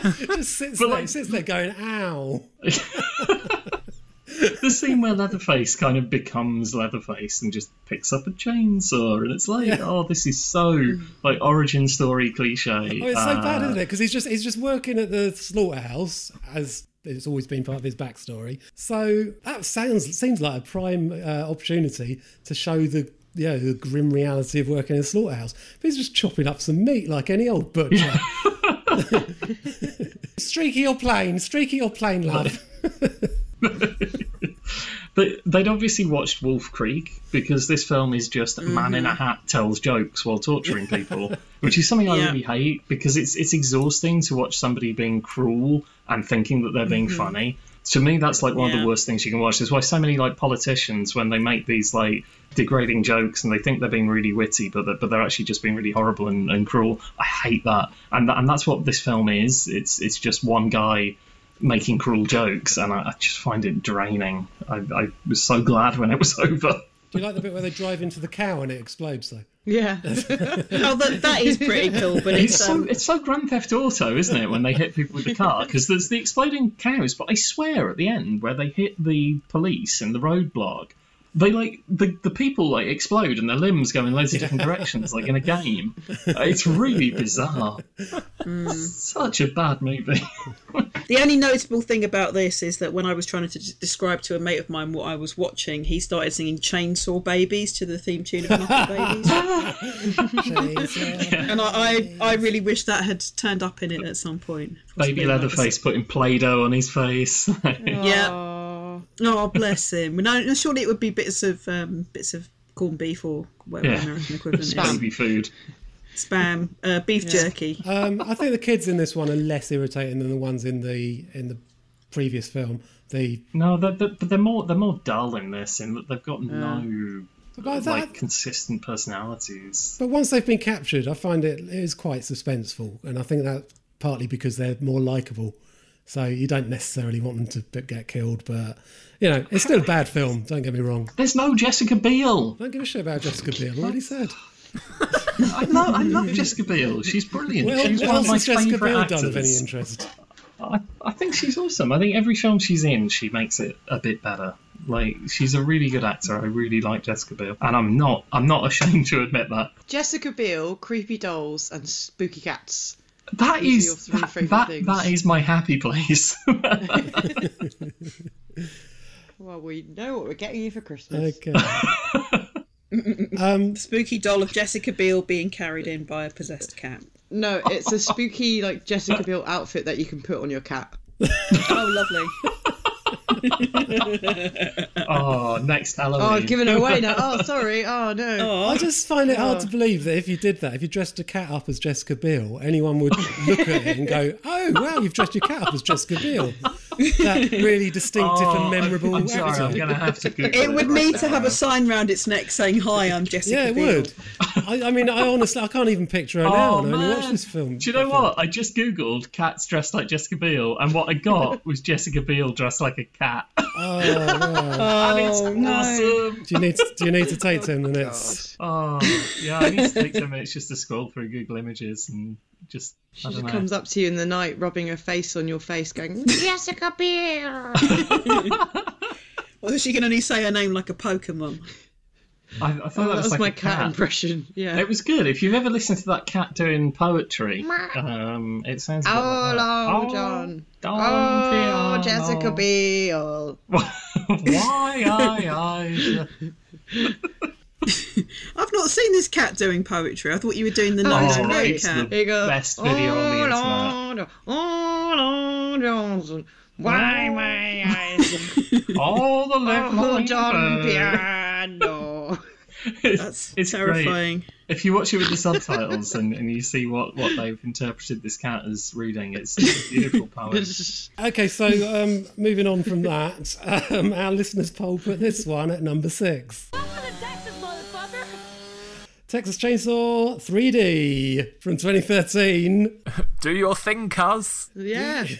Speaker 1: Just sits
Speaker 3: But
Speaker 1: there,
Speaker 3: like-
Speaker 1: sits there going, "Ow!" [LAUGHS] [LAUGHS]
Speaker 3: the scene where Leatherface kind of becomes Leatherface and just picks up a chainsaw, and it's like, oh, this is so like origin story cliche.
Speaker 1: Oh, it's so bad,
Speaker 3: Uh,
Speaker 1: isn't it? Because he's just he's just working at the slaughterhouse as it's always been part of his backstory. So that sounds seems like a prime uh, opportunity to show the yeah the grim reality of working in a slaughterhouse. But he's just chopping up some meat like any old butcher. streaky or plain, streaky or plain, love.
Speaker 3: But they'd obviously watched Wolf Creek because this film is just a man in a
Speaker 1: Mm-hmm.
Speaker 3: hat tells jokes while torturing people, [LAUGHS] which is something I
Speaker 4: Yeah.
Speaker 3: really hate because it's it's exhausting to watch somebody being cruel and thinking that they're being
Speaker 1: Mm-hmm.
Speaker 3: funny. To me, that's like one of the worst things you can watch. That's why so many like politicians, when they make these like degrading jokes and they think they're being really witty, but they're, but they're actually just being really horrible and, and cruel. I hate that, and that, and that's what this film is. It's it's just one guy making cruel jokes, and I, I just find it draining. I, I was so glad when it was [LAUGHS] over.
Speaker 1: Do you like the bit where they drive into the cow and it explodes though?
Speaker 2: Yeah. [LAUGHS]
Speaker 4: Oh, that, that is pretty cool, but
Speaker 3: It's
Speaker 4: it's,
Speaker 3: so
Speaker 4: um,
Speaker 3: it's so Grand Theft Auto, isn't it? When they hit people with the [LAUGHS] car, because there's the exploding cows, but I swear at the end where they hit the police in the roadblock, they like the the people like explode and their limbs go in loads of different directions, like in a game. It's really bizarre. Hmm. Such a bad movie.
Speaker 4: The only notable thing about this is that when I was trying to describe to a mate of mine what I was watching, he started singing Chainsaw Babies to the theme tune of Muppet Babies. [LAUGHS] and I, I, I really wish that had turned up in it at some point. Possibly
Speaker 3: Baby
Speaker 4: like
Speaker 3: Leatherface putting Play-Doh on his face. [LAUGHS]
Speaker 4: Yeah. Oh, bless him. No, no, surely it would be bits of um, bits of corned beef or whatever
Speaker 3: Yeah.
Speaker 4: American equivalent is.
Speaker 3: Baby food.
Speaker 4: Spam, uh, beef jerky.
Speaker 1: Um, I think the kids in this one are less irritating than the ones in the in the previous film. The
Speaker 3: No, they're, they're, but they're more they're more dull in this, in that they've got no
Speaker 1: But that-
Speaker 3: like consistent personalities.
Speaker 1: but once they've been captured, I find it, it is quite suspenseful, and I think that partly because they're more likable. So you don't necessarily want them to get killed, but you know it's still a bad film. Don't get me wrong.
Speaker 3: There's no Jessica Biel.
Speaker 1: Don't give a shit about Jessica Biel. I already said.
Speaker 3: I love I love Jessica Biel. She's brilliant.
Speaker 1: Well,
Speaker 3: she's
Speaker 1: what
Speaker 3: one of my
Speaker 1: has Jessica
Speaker 3: favourite
Speaker 1: Biel
Speaker 3: actors.
Speaker 1: done of any interest?
Speaker 3: I, I think she's awesome. I think every film she's in, she makes it a bit better. Like she's a really good actor. I really like Jessica Biel, and I'm not I'm not ashamed [LAUGHS] to admit that.
Speaker 2: Jessica Biel, creepy dolls, and spooky cats.
Speaker 3: That
Speaker 2: These are
Speaker 3: is
Speaker 2: your three
Speaker 3: that, that, that is my happy place. [LAUGHS] [LAUGHS]
Speaker 2: Well, we know what we're getting you for Christmas.
Speaker 1: Okay. [LAUGHS] um,
Speaker 4: Spooky doll of Jessica Biel being carried in by a possessed cat.
Speaker 2: No, it's a spooky like Jessica Biel outfit that you can put on your cat.
Speaker 4: Oh, lovely. [LAUGHS]
Speaker 3: oh, next Halloween.
Speaker 2: Oh, I've given it away now. Oh, [LAUGHS] sorry. Oh no.
Speaker 1: I just find it oh. hard
Speaker 2: Oh.
Speaker 1: to believe that if you did that, if you dressed a cat up as Jessica Biel, anyone would look at it and go, "Oh, wow, you've dressed your cat up as Jessica Biel." That [LAUGHS] really distinctive
Speaker 3: Oh,
Speaker 1: and memorable
Speaker 3: I'm sorry,
Speaker 1: actor.
Speaker 3: I'm gonna have to Google
Speaker 4: It would
Speaker 3: right
Speaker 4: need to have a sign round its neck saying, Hi, I'm Jessica
Speaker 1: Yeah, it
Speaker 4: Biel.
Speaker 1: would. I, I mean, I honestly, I can't even picture her now,
Speaker 3: Oh,
Speaker 1: and I only
Speaker 3: man.
Speaker 1: watched this film.
Speaker 3: Do you know what? I just googled cats dressed like Jessica Biel, and what I got [LAUGHS] was Jessica Biel dressed like a cat.
Speaker 1: Oh, [LAUGHS] wow.
Speaker 3: and it's
Speaker 4: Oh, no.
Speaker 3: awesome.
Speaker 1: Do you need to, do you need to oh, take ten minutes?
Speaker 3: Oh, yeah, I need to take 10 minutes just to scroll through Google Images and just.
Speaker 2: She just
Speaker 3: know.
Speaker 2: comes up to you in the night, rubbing her face on your face, going, [LAUGHS] Jessica Biel. [LAUGHS]
Speaker 4: Or she can only say her name like a Pokemon.
Speaker 3: I, I thought
Speaker 2: Oh,
Speaker 3: that
Speaker 2: that
Speaker 3: was,
Speaker 2: was
Speaker 3: like
Speaker 2: my
Speaker 3: a
Speaker 2: cat, impression. Yeah.
Speaker 3: It was good. If you've ever listened to that cat doing poetry, um, it sounds. a
Speaker 2: Oh,
Speaker 3: like that.
Speaker 2: Lord John.
Speaker 3: Don
Speaker 2: Oh,
Speaker 3: Piano.
Speaker 2: Jessica Biel. [LAUGHS]
Speaker 3: Why, I, I. [LAUGHS]
Speaker 4: I've not seen this cat doing poetry. I thought you were doing the
Speaker 2: Oh,
Speaker 4: no
Speaker 2: it's
Speaker 4: no no
Speaker 3: it's
Speaker 4: cat.
Speaker 3: the
Speaker 2: Here you go.
Speaker 3: best video on the internet.
Speaker 2: oh, Lord, oh, Johnson. Why my eyes? [LAUGHS]
Speaker 3: All the
Speaker 2: Oh,
Speaker 3: little
Speaker 2: John. Piano. [LAUGHS]
Speaker 3: It's,
Speaker 4: That's
Speaker 3: it's
Speaker 4: terrifying.
Speaker 3: Great. If you watch it with the subtitles and, and you see what, what they've interpreted this cat as reading, it's, it's a beautiful poem.
Speaker 1: Okay, so um, moving on from that, um, our listeners' poll put this one at number six. Texas Chainsaw 3D from 2013. [LAUGHS]
Speaker 5: Do your thing, cuz.
Speaker 2: Yeah. [LAUGHS]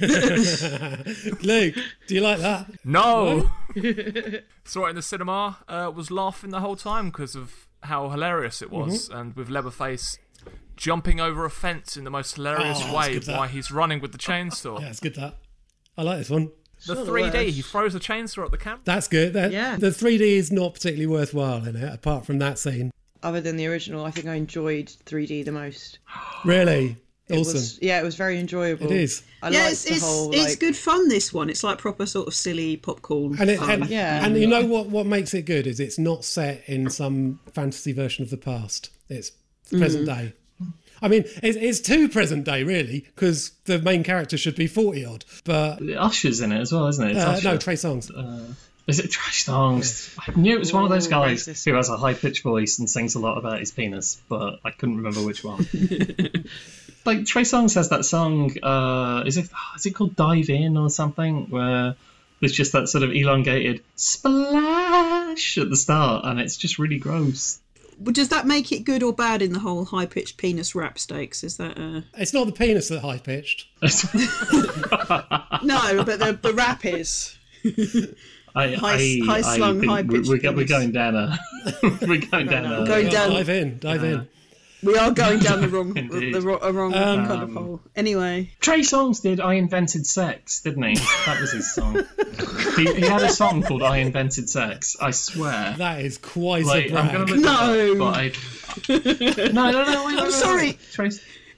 Speaker 1: Luke, do you like that?
Speaker 5: No. [LAUGHS] Saw it in the cinema. Uh, was laughing the whole time because of how hilarious it was, and with Leatherface jumping over a fence in the most hilarious
Speaker 1: Oh,
Speaker 5: way while he's running with the chainsaw.
Speaker 1: Yeah, it's good that. I like this one.
Speaker 5: the
Speaker 2: not the
Speaker 5: 3D.
Speaker 2: worst.
Speaker 5: He throws a chainsaw at the camera.
Speaker 1: That's good. That-
Speaker 2: Yeah.
Speaker 1: The 3D is not particularly worthwhile in it, apart from that scene.
Speaker 2: Other than the original, I think I enjoyed 3D the most. [GASPS]
Speaker 1: Really
Speaker 2: It
Speaker 1: awesome.
Speaker 2: was, yeah, it was very enjoyable.
Speaker 1: It is.
Speaker 2: I
Speaker 4: yeah,
Speaker 2: liked
Speaker 4: it's
Speaker 2: the
Speaker 4: it's,
Speaker 2: whole
Speaker 4: it's
Speaker 2: like,
Speaker 4: good fun. This one, it's like proper sort of silly popcorn.
Speaker 1: And, it,
Speaker 4: fun.
Speaker 1: and,
Speaker 2: Yeah.
Speaker 1: and you know what, what makes it good is it's not set in some fantasy version of the past. It's present day. I mean, it's, it's too present day, really, because the main character should be 40 odd. But
Speaker 3: Usher's in it as well, isn't it? It's
Speaker 1: uh, no, Trey Songz.
Speaker 3: Is it Trash Songs? I knew it was one of those guys
Speaker 2: racist.
Speaker 3: who has a high pitched voice and sings a lot about his penis, but I couldn't remember which one. [LAUGHS] like Trey Songz has that song. Uh, is it is it called Dive In or something? Where there's just that sort of elongated splash at the start, and it's just really gross.
Speaker 4: But does that make it good or bad in the whole high pitched penis rap stakes? Is that uh...
Speaker 1: It's not the penis that high pitched. [LAUGHS] [LAUGHS]
Speaker 4: no? But the the rap is.
Speaker 3: I,
Speaker 4: High-
Speaker 3: I,
Speaker 4: high-slung,
Speaker 3: I
Speaker 4: high-pitched
Speaker 3: we're, we're, we're going down a [LAUGHS] we're going down a
Speaker 4: Going down.
Speaker 1: Dive in, dive in.
Speaker 4: We are going down the [LAUGHS] wrong
Speaker 3: Indeed.
Speaker 4: the, ro- wrong
Speaker 1: Um,
Speaker 4: kind of hole. Anyway,
Speaker 3: Trey Songz did I Invented Sex, didn't he? That was his song. he, he had a song called I Invented Sex, I swear.
Speaker 1: That is quite
Speaker 3: Like,
Speaker 1: a
Speaker 3: I'm
Speaker 1: brag.
Speaker 4: No.
Speaker 3: up, but I... No, no, no, wait, wait,
Speaker 4: I'm
Speaker 3: wait,
Speaker 4: sorry.
Speaker 3: wait. Trey...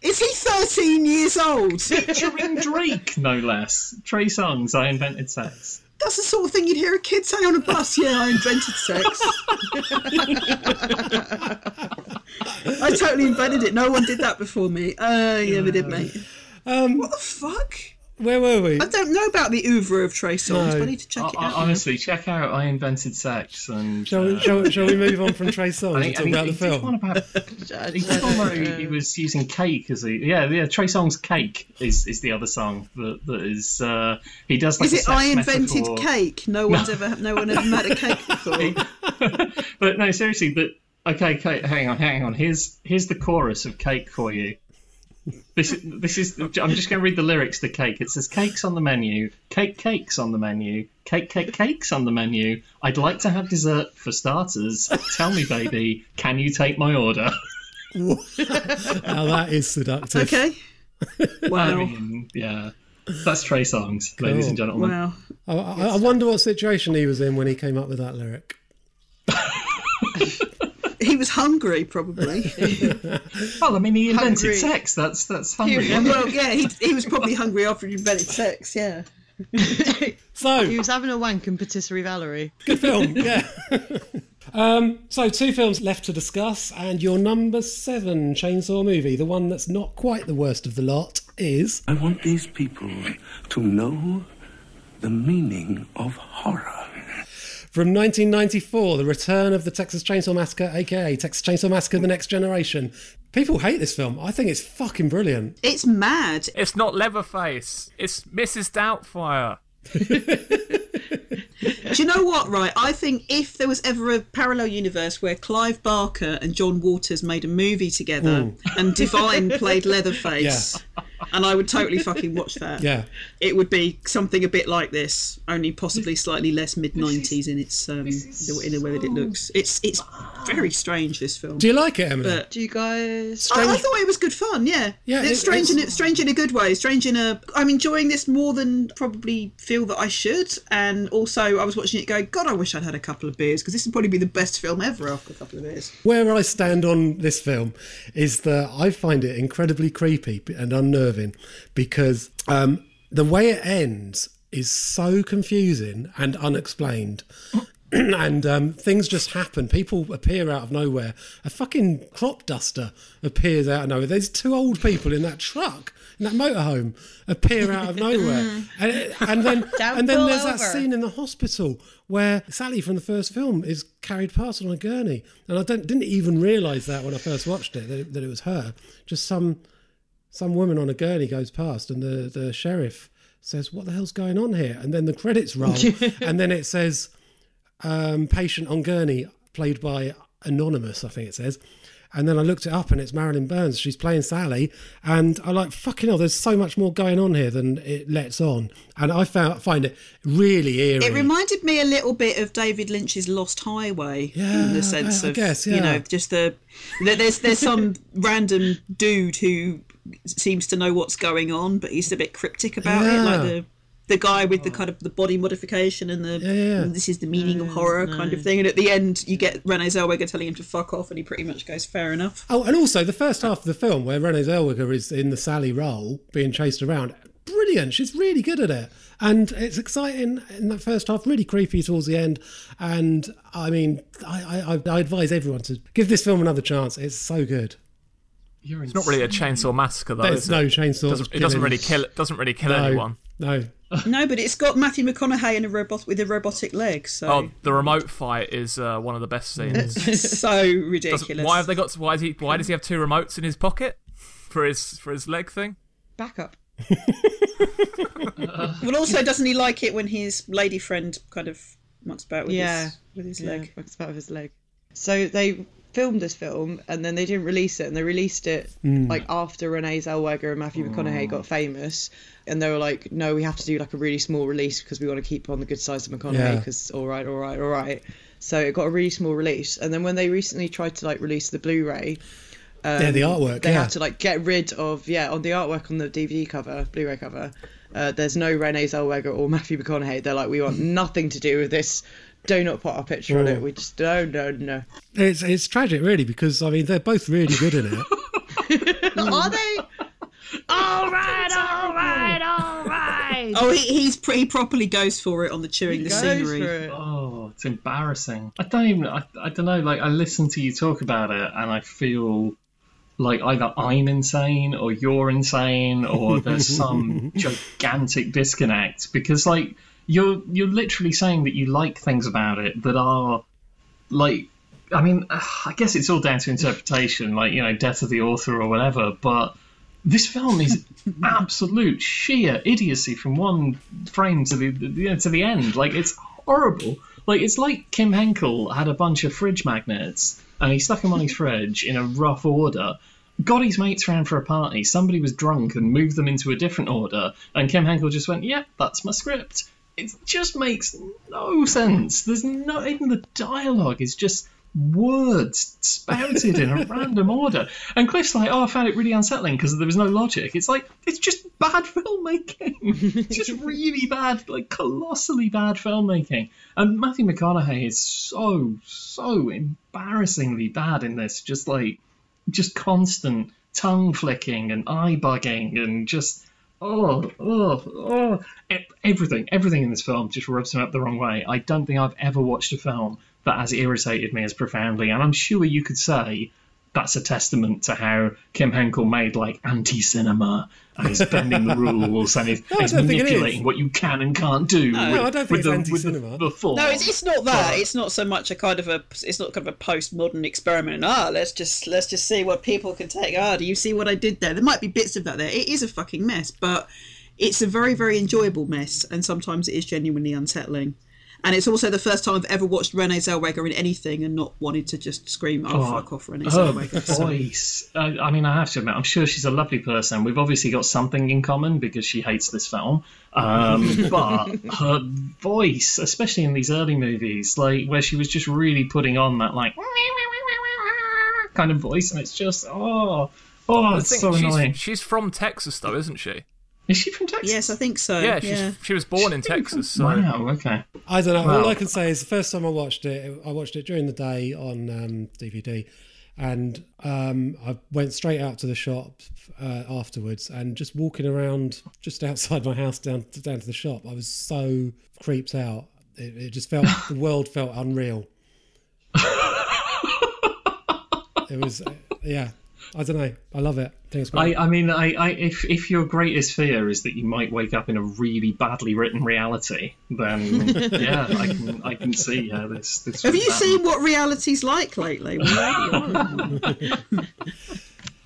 Speaker 4: is he 13 years old?
Speaker 3: Featuring Drake, no less. Trey Songz, I Invented Sex.
Speaker 4: That's the sort of thing you'd hear a kid say on a bus. Yeah, I invented sex. [LAUGHS] I totally invented it. No one did that before me. Uh, yeah, we did, mate.
Speaker 1: Um,
Speaker 4: What the fuck?
Speaker 1: Where were we?
Speaker 4: I don't know about the oeuvre of Trey Songz,
Speaker 1: No.
Speaker 4: but I need to check
Speaker 3: I,
Speaker 4: it
Speaker 3: I,
Speaker 4: out.
Speaker 3: honestly, check out I Invented Sex and.
Speaker 1: Shall we,
Speaker 3: uh,
Speaker 1: shall, shall we move on from [LAUGHS] Trey Songz
Speaker 3: I
Speaker 1: and
Speaker 3: think, I
Speaker 1: talk
Speaker 3: think
Speaker 1: about the
Speaker 3: he one
Speaker 1: film?
Speaker 3: about [LAUGHS] He did one where he, he was using cake as a yeah yeah Trey Song's cake is, is the other song that that is uh, he does like
Speaker 4: Is
Speaker 3: a
Speaker 4: it
Speaker 3: sex
Speaker 4: I invented
Speaker 3: metaphor.
Speaker 4: cake? No one's ever, no one ever had a cake [LAUGHS] before.
Speaker 3: but no seriously but okay Kate, hang on hang on here's here's the chorus of cake for you this is this is I'm just going to read the lyrics to cake it says cakes on the menu cake cakes on the menu cake cake cakes on the menu I'd like to have dessert for starters tell me baby can you take my order
Speaker 1: Now that is seductive.
Speaker 4: Okay. [LAUGHS]
Speaker 3: I
Speaker 4: Wow.
Speaker 3: mean, yeah, that's Trey Songz, ladies and gentlemen.
Speaker 4: Wow.
Speaker 1: I, I, I wonder what situation he was in when he came up with that lyric. [LAUGHS]
Speaker 4: He was hungry, probably. [LAUGHS]
Speaker 3: Well, I mean, he invented
Speaker 2: Hungry.
Speaker 3: sex. That's that's hungry.
Speaker 2: Yeah,
Speaker 4: well, [LAUGHS] yeah, he, he was probably hungry after he invented sex. Yeah. [LAUGHS]
Speaker 1: So,
Speaker 2: He was having a wank in Patisserie Valerie.
Speaker 1: good film, yeah. um, so, two films left to discuss, and your number seven chainsaw movie, the one that's not quite the worst of the lot, is
Speaker 12: I want these people to know the meaning of horror.
Speaker 1: From 1994, The Return of the Texas Chainsaw Massacre, aka Texas Chainsaw Massacre The Next Generation. People hate this film. I think it's fucking brilliant.
Speaker 4: It's mad.
Speaker 5: It's not Leatherface. It's Mrs. Doubtfire. [LAUGHS]
Speaker 4: Do you know what, right? I think if there was ever a parallel universe where Clive Barker and John Waters made a movie together hmm. and Divine played Leatherface, and I would totally fucking watch that. [LAUGHS]
Speaker 1: Yeah.
Speaker 4: It would be something a bit like this, only possibly slightly less mid 90s in its um, the- in the way that it looks. It's it's very strange this film.
Speaker 1: Do you like it, Emily?
Speaker 4: But
Speaker 2: Do you guys?
Speaker 4: I, I thought it was good fun. Yeah,
Speaker 1: Yeah,
Speaker 4: It's
Speaker 1: it-
Speaker 4: strange
Speaker 1: it's-
Speaker 4: in a, strange in a good way. Strange in a. I'm enjoying this more than probably feel that I should. And also, I was watching it going, God, I wish I'd had a couple of beers because this would probably be the best film ever after a couple of beers.
Speaker 1: Where I stand on this film is that I find it incredibly creepy and unnerving because um, the way it ends is so confusing and unexplained. [CLEARS THROAT] and um, things just happen. People appear out of nowhere. A fucking crop duster appears out of nowhere. There's two old people in that truck, in that motorhome, appear out of nowhere. [LAUGHS] and, and then, [LAUGHS]
Speaker 2: Don't
Speaker 1: and then there's that scene in the hospital where Sally from the first film is carried past on a gurney, and I don't, didn't even realise that when I first watched it that, it that it was her. Just some some woman on a gurney goes past, and the the sheriff says, "What the hell's going on here?" And then the credits roll, [LAUGHS] and then it says, um, "Patient on gurney, played by anonymous." I think it says. And then I looked it up, and it's Marilyn Burns. She's playing Sally, and I like fucking hell. There's so much more going on here than it lets on, and I found find it really eerie.
Speaker 4: It reminded me a little bit of David Lynch's Lost Highway
Speaker 1: Yeah,
Speaker 4: in the sense
Speaker 1: I- I
Speaker 4: of
Speaker 1: guess,
Speaker 4: you know just the there's there's some random dude who seems to know what's going on, but he's a bit cryptic about it, like the the guy with the oh. kind of the body modification and the
Speaker 1: yeah.
Speaker 4: and this is the meaning of mm, horror kind of thing. And at the end, you get Renee Zellweger telling him to fuck off, and he pretty much goes, "Fair enough."
Speaker 1: Oh, and also the first half of the film where Renee Zellweger is in the Sally role, being chased around, brilliant. She's really good at it, and it's exciting in that first half. Really creepy towards the end, and I mean, I, I, I advise everyone to give this film another chance. It's so good.
Speaker 3: You're
Speaker 5: It's not really a chainsaw massacre though.
Speaker 1: There's
Speaker 5: is
Speaker 1: no
Speaker 5: it?
Speaker 1: chainsaw
Speaker 5: Doesn't, it doesn't really
Speaker 1: killings.
Speaker 5: kill. Doesn't really kill
Speaker 1: No,
Speaker 5: anyone.
Speaker 1: No, [LAUGHS]
Speaker 4: no, but it's got Matthew McConaughey in a robot with a robotic leg. So
Speaker 5: Oh, the remote fight is uh, one of the best [LAUGHS] scenes.
Speaker 4: so ridiculous.
Speaker 5: Doesn't- why have they got? Why, is he, why does he have two remotes in his pocket for his for his leg thing?
Speaker 2: Backup. [LAUGHS]
Speaker 4: Well, also, doesn't he like it when his lady friend kind of mucks about with
Speaker 2: yeah,
Speaker 4: his with his
Speaker 2: yeah,
Speaker 4: leg?
Speaker 2: fucks about with his leg. So they filmed this film and then they didn't release it, and they released it
Speaker 1: Mm.
Speaker 2: like after Renee Zellweger and Matthew McConaughey got famous, and they were like, "No, we have to do like a really small release because we want to keep on the good sides of McConaughey
Speaker 1: Yeah.
Speaker 2: because all right, all right, all right." So it got a really small release, and then when they recently tried to like release the Blu-ray. Um,
Speaker 1: Yeah, the artwork,
Speaker 2: They
Speaker 1: yeah.
Speaker 2: had to like get rid of yeah on the artwork on the DVD cover, Blu-ray cover. Uh, there's no Renee Zellweger or Matthew McConaughey. They're like, we want nothing to do with this. Do not put our picture on
Speaker 1: Oh.
Speaker 2: it. We just no, no, no.
Speaker 1: it's it's tragic really because I mean they're both really good in it. [LAUGHS]
Speaker 2: Are they?
Speaker 8: All right, all right, all right.
Speaker 4: Oh, he, he's pretty properly goes for it on the chewing the
Speaker 2: goes
Speaker 4: scenery.
Speaker 2: for it.
Speaker 3: Oh, it's embarrassing. I don't even. I, I don't know. Like I listen to you talk about it, and I feel like either I'm insane or you're insane, or there's some [LAUGHS] gigantic disconnect because like you're you're literally saying that you like things about it that are like. I mean, uh, I guess it's all down to interpretation, like you know, death of the author or whatever. But this film is [LAUGHS] absolute sheer idiocy from one frame to the you know, to the end. Like it's horrible. Like it's like Kim Henkel had a bunch of fridge magnets and he stuck them on his [LAUGHS] fridge in a rough order. Got his mates round for a party. Somebody was drunk and moved them into a different order, and Kim Henkel just went, "Yep, that's my script." It just makes no sense. There's not even the dialogue is just words spouted in a [LAUGHS] random order. And Cliff's like, "Oh, I found it really unsettling because there was no logic." It's like it's just bad [LAUGHS] filmmaking. it's just [LAUGHS] really bad, like colossally bad filmmaking. And Matthew McConaughey is so so embarrassingly bad in this. Just like just constant tongue flicking and eye bugging and just oh oh oh everything everything in this film just rubs me up the wrong way. I don't think I've ever watched a film that has irritated me as profoundly, and I'm sure you could say that's a testament to how Kim Henkel made like anti-cinema and he's bending the rules and he's,
Speaker 1: No, [LAUGHS] I
Speaker 3: he's
Speaker 1: don't think it
Speaker 3: manipulating
Speaker 1: is.
Speaker 3: what you can and can't do.
Speaker 1: No,
Speaker 3: with,
Speaker 1: I don't think
Speaker 3: with
Speaker 1: it's
Speaker 3: the,
Speaker 1: anti-cinema.
Speaker 3: The, the.
Speaker 4: No, it's, it's not that. It's not so much a kind of a. It's not kind of a postmodern experiment. Ah, let's just let's just see what people can take. Ah, do you see what I did there? There might be bits of that there. It is a fucking mess, but it's a very very enjoyable mess, and sometimes it is genuinely unsettling. And it's also the first time I've ever watched Renee Zellweger in anything and not wanted to just scream, "Oh, fuck off, Renee Zellweger." So-
Speaker 3: voice. I, I mean, I have to admit, I'm sure she's a lovely person. We've obviously got something in common because she hates this film. Um, [LAUGHS] but her voice, especially in these early movies, like where she was just really putting on that like kind of voice, and it's just oh, oh, it's
Speaker 5: thing-
Speaker 3: so
Speaker 5: she's,
Speaker 3: annoying.
Speaker 5: she's from Texas, though, isn't she?
Speaker 3: Is she from Texas?
Speaker 4: Yes, I think so.
Speaker 5: Yeah, she's, she was born in Texas. So.
Speaker 3: Wow. Okay.
Speaker 1: I don't know.
Speaker 3: Wow.
Speaker 1: All I can say is the first time I watched it, I watched it during the day on um, DVD, and um, I went straight out to the shop uh, afterwards, and just walking around just outside my house down to, down to the shop, I was so creeped out. It, it just felt the [LAUGHS] world felt unreal. it was, yeah. I don't know. I love it. I think it's great.
Speaker 3: I, I mean, I, I, if if your greatest fear is that you might wake up in a really badly written reality, then [LAUGHS] yeah, I can I can see how this. this
Speaker 4: Have you
Speaker 3: happen.
Speaker 4: seen what reality's like lately? [LAUGHS]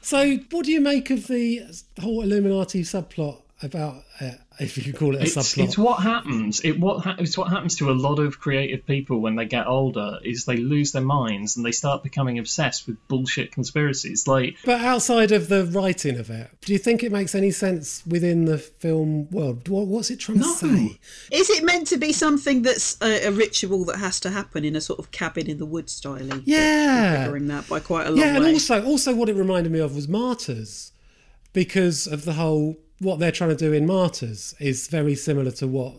Speaker 1: So, what do you make of the whole Illuminati subplot about, uh, if you could call it a
Speaker 3: It's,
Speaker 1: subplot?
Speaker 3: it's what happens. It what ha- it's what happens to a lot of creative people when they get older is they lose their minds and they start becoming obsessed with bullshit conspiracies. Like
Speaker 1: But outside of the writing of it, do you think it makes any sense within the film world? What, what's it trying to say?
Speaker 4: Is it meant to be something that's a, a ritual that has to happen in a sort of cabin in the woods style?
Speaker 1: Yeah.
Speaker 4: figuring that by quite a long
Speaker 1: Yeah, and
Speaker 4: way.
Speaker 1: also also what it reminded me of was Martyrs, because of the whole what they're trying to do in Martyrs is very similar to what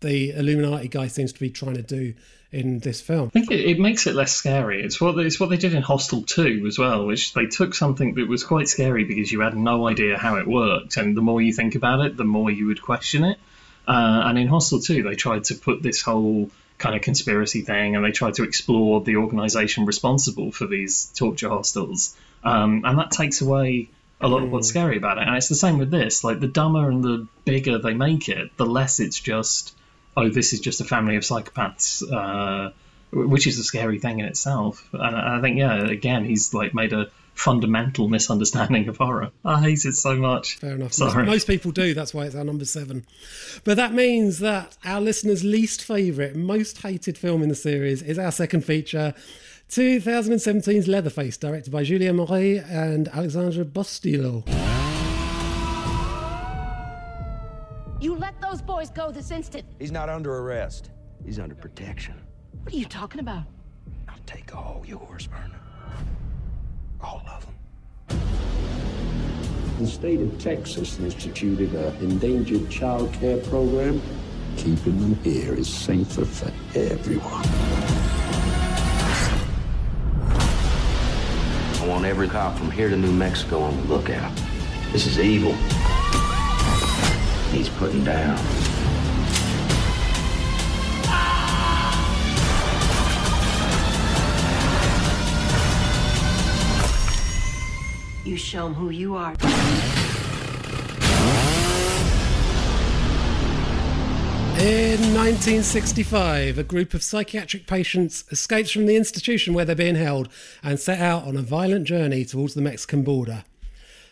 Speaker 1: the Illuminati guy seems to be trying to do in this film.
Speaker 3: I think it, it makes it less scary. It's what it's what they did in Hostel 2 as well, which they took something that was quite scary because you had no idea how it worked, and the more you think about it, the more you would question it. Uh, and in Hostel 2, they tried to put this whole kind of conspiracy thing, and they tried to explore the organisation responsible for these torture hostels, um, and that takes away a lot of what's scary about it. And it's the same with this. Like the dumber and the bigger they make it, the less it's just oh, this is just a family of psychopaths, uh, which is a scary thing in itself. And I think, yeah, again, he's like made a fundamental misunderstanding of horror. I hate it so much.
Speaker 1: Fair enough.
Speaker 3: Sorry.
Speaker 1: Most people do. That's why it's our number seven. But that means that our listeners' least favourite, most hated film in the series is our second feature. 2017's Leatherface, directed by Julien Maury and Alexandre Bustillo.
Speaker 8: You let those boys go this instant.
Speaker 11: He's not under arrest. He's under protection.
Speaker 8: What are you talking about?
Speaker 11: I'll take all yours, Verna. All of them.
Speaker 12: The state of Texas instituted an endangered child care program. Keeping them here is safer for everyone.
Speaker 7: I want every cop from here to New Mexico on the lookout. This is evil. He's putting down.
Speaker 8: You show him who you are.
Speaker 1: In 1965, a group of psychiatric patients escapes from the institution where they're being held and set out on a violent journey towards the Mexican border.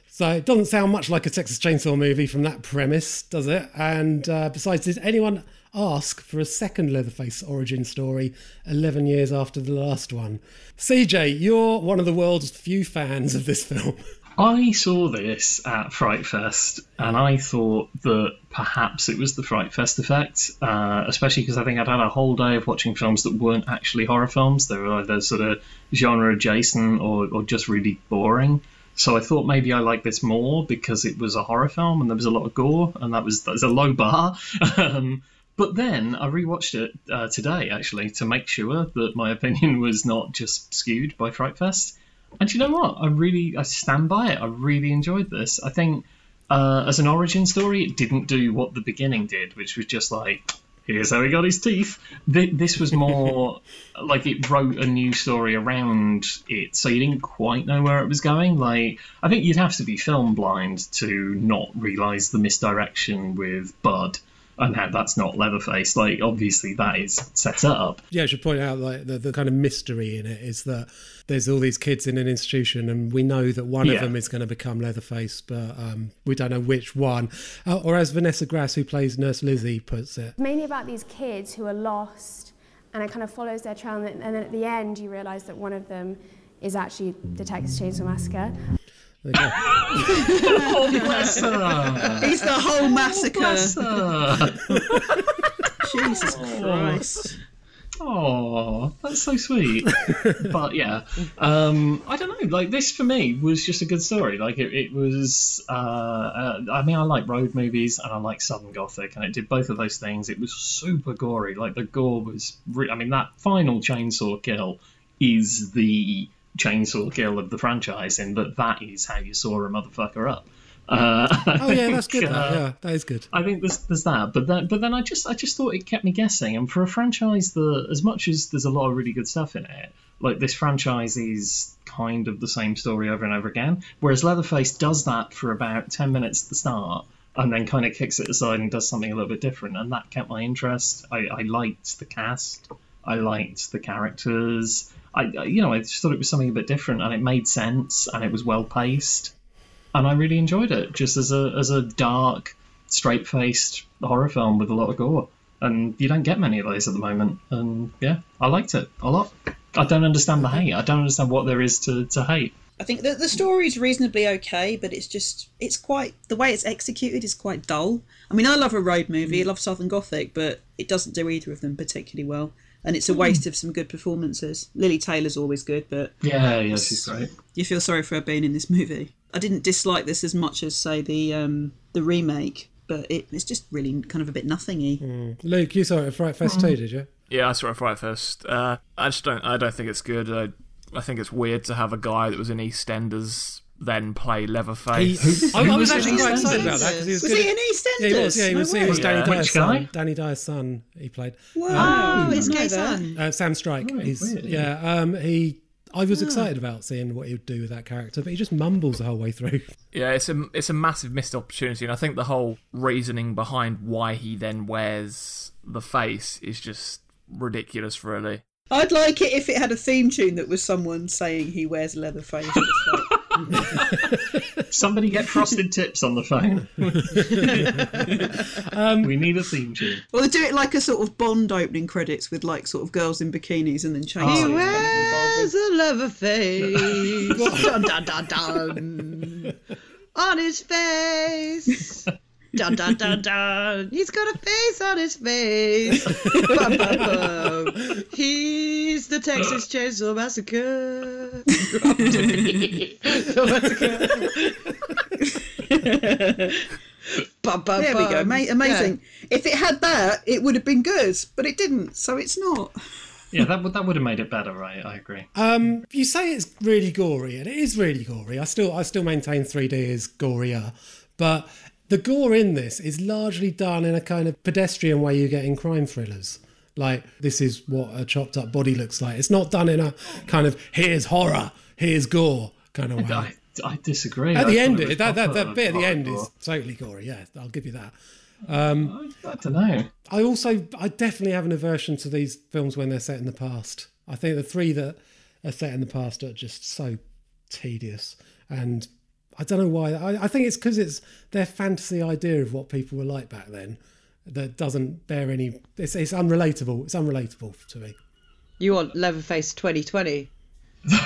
Speaker 1: So it doesn't sound much like a Texas Chainsaw movie from that premise, does it? And uh, besides, did anyone ask for a second Leatherface origin story 11 years after the last one? CJ, you're one of the world's few fans of this film. [LAUGHS]
Speaker 3: I saw this at Fright Fest, and I thought that perhaps it was the Fright Fest effect, uh, especially because I think I'd had a whole day of watching films that weren't actually horror films. They were either sort of genre adjacent or, or just really boring. So I thought maybe I liked this more because it was a horror film and there was a lot of gore, and that was that was a low bar. [LAUGHS] um, but then I rewatched it uh, today actually to make sure that my opinion was not just skewed by Fright Fest. And you know what? I really I stand by it. I really enjoyed this. I think uh, as an origin story, it didn't do what the beginning did, which was just like, here's how he got his teeth. Th- This was more [LAUGHS] like it wrote a new story around it, so you didn't quite know where it was going. Like, I think you'd have to be film blind to not realize the misdirection with Bud. And how that's not Leatherface. Like, obviously, that is set up.
Speaker 1: Yeah, I should point out like the, the kind of mystery in it is that there's all these kids in an institution, and we know that one
Speaker 3: Yeah.
Speaker 1: of them is going to become Leatherface, but um, we don't know which one. Uh, or as Vanessa Grasse, who plays Nurse Lizzie, puts it,
Speaker 13: mainly about these kids who are lost and it kind of follows their trail and then at the end you realise that one of them is actually the Texas Chainsaw Massacre.
Speaker 1: There
Speaker 3: oh, bless her.
Speaker 4: He's the whole massacre.
Speaker 3: Bless. [LAUGHS]
Speaker 4: Jesus Christ.
Speaker 3: Oh, that's so sweet. [LAUGHS] but yeah, um, I don't know. Like this for me was just a good story. Like it, it was. Uh, uh, I mean, I like road movies and I like Southern Gothic, and it did both of those things. It was super gory. Like the gore was. Re- I mean, that final chainsaw kill is the chainsaw kill of the franchise, in that that is how you saw a motherfucker up. Uh,
Speaker 1: oh yeah, [LAUGHS] that's good.
Speaker 3: uh,
Speaker 1: that, yeah, that is good.
Speaker 3: I think there's there's that, but then but then I just I just thought it kept me guessing. And for a franchise that, as much as there's a lot of really good stuff in it, like this franchise is kind of the same story over and over again. Whereas Leatherface does that for about ten minutes at the start, and then kind of kicks it aside and does something a little bit different, and that kept my interest. I, I liked the cast, I liked the characters. I I- you know I just thought it was something a bit different, and it made sense, and it was well paced and I really enjoyed it just as a as a dark, straight faced horror film with a lot of gore. And you don't get many of those at the moment. And yeah, I liked it a lot. I don't understand the hate. I don't understand what there is to, to hate.
Speaker 4: I think the the story's reasonably okay, but it's just it's quite the way it's executed is quite dull. I mean, I love a road movie, I love Southern Gothic, but it doesn't do either of them particularly well, and it's a hmm. waste of some good performances. Lili Taylor's always good, but
Speaker 3: Yeah, yeah, she's great.
Speaker 4: you feel sorry for her being in this movie. I didn't dislike this as much as say the um, the remake, but it, it's just really kind of a bit nothingy.
Speaker 1: Luke, you saw it at Fright Fest too, did you?
Speaker 5: Yeah, I saw it Fright Fest. Uh, I just don't. I don't think it's good. I, I think it's weird to have a guy that was in EastEnders then play Leatherface.
Speaker 1: I, I was
Speaker 3: was
Speaker 1: actually quite excited about that because he was,
Speaker 4: Was
Speaker 1: good
Speaker 4: he in EastEnders?
Speaker 1: Yeah, he was. Yeah, he
Speaker 4: No
Speaker 1: was. he was. Danny
Speaker 5: Yeah.
Speaker 1: Dyer's
Speaker 3: Which
Speaker 1: son.
Speaker 3: guy?
Speaker 1: Danny Dyer's son. He played.
Speaker 4: Wow,
Speaker 2: Oh, his gay son.
Speaker 1: Uh, Sam Strike.
Speaker 3: Oh,
Speaker 1: He's
Speaker 3: weird.
Speaker 1: yeah. Um, he. I was hmm. excited about seeing what he would do with that character, but he just mumbles the whole way through. [LAUGHS]
Speaker 5: Yeah, it's a it's a massive missed opportunity, and I think the whole reasoning behind why he then wears the face is just ridiculous. Really,
Speaker 4: I'd like it if it had a theme tune that was someone saying he wears a leather face. [LAUGHS] Just like,
Speaker 3: Somebody get frosted tips on the phone. [LAUGHS]
Speaker 1: Um,
Speaker 3: we need a theme tune.
Speaker 4: or they do it like a sort of Bond opening credits with like sort of girls in bikinis and then
Speaker 2: He
Speaker 4: chainsaws.
Speaker 2: wears a leather face. dun, dun, dun, dun. On his face. [LAUGHS] Dun, dun, dun, [LAUGHS] dun. He's got a face on his face. Bum, bum, bum. He's the Texas Chainsaw Massacre. Bum, bum,
Speaker 4: There we go,
Speaker 2: bum.
Speaker 4: ma- amazing. If it had that, it would have been good, but it didn't, so it's not.
Speaker 3: Yeah, that would that would have made it better, right? I agree.
Speaker 1: Um, you say it's really gory, and it is really gory. I still, I still maintain 3D is gorier, but the gore in this is largely done in a kind of pedestrian way you get in crime thrillers. Like this is what a chopped up body looks like. It's not done in a kind of here's horror, here's gore kind of way.
Speaker 3: I, I disagree.
Speaker 1: At
Speaker 3: I
Speaker 1: the end,
Speaker 3: it
Speaker 1: that, that, that bit at the end
Speaker 3: horror.
Speaker 1: is totally gory. Yeah, I'll give you that.
Speaker 3: I, I don't know.
Speaker 1: I also, I definitely have an aversion to these films when they're set in the past. I think the three that are set in the past are just so tedious, and I don't know why. I, I think it's because it's their fantasy idea of what people were like back then that doesn't bear any. It's, it's unrelatable. It's unrelatable to me.
Speaker 2: You want Leatherface 2020? [LAUGHS]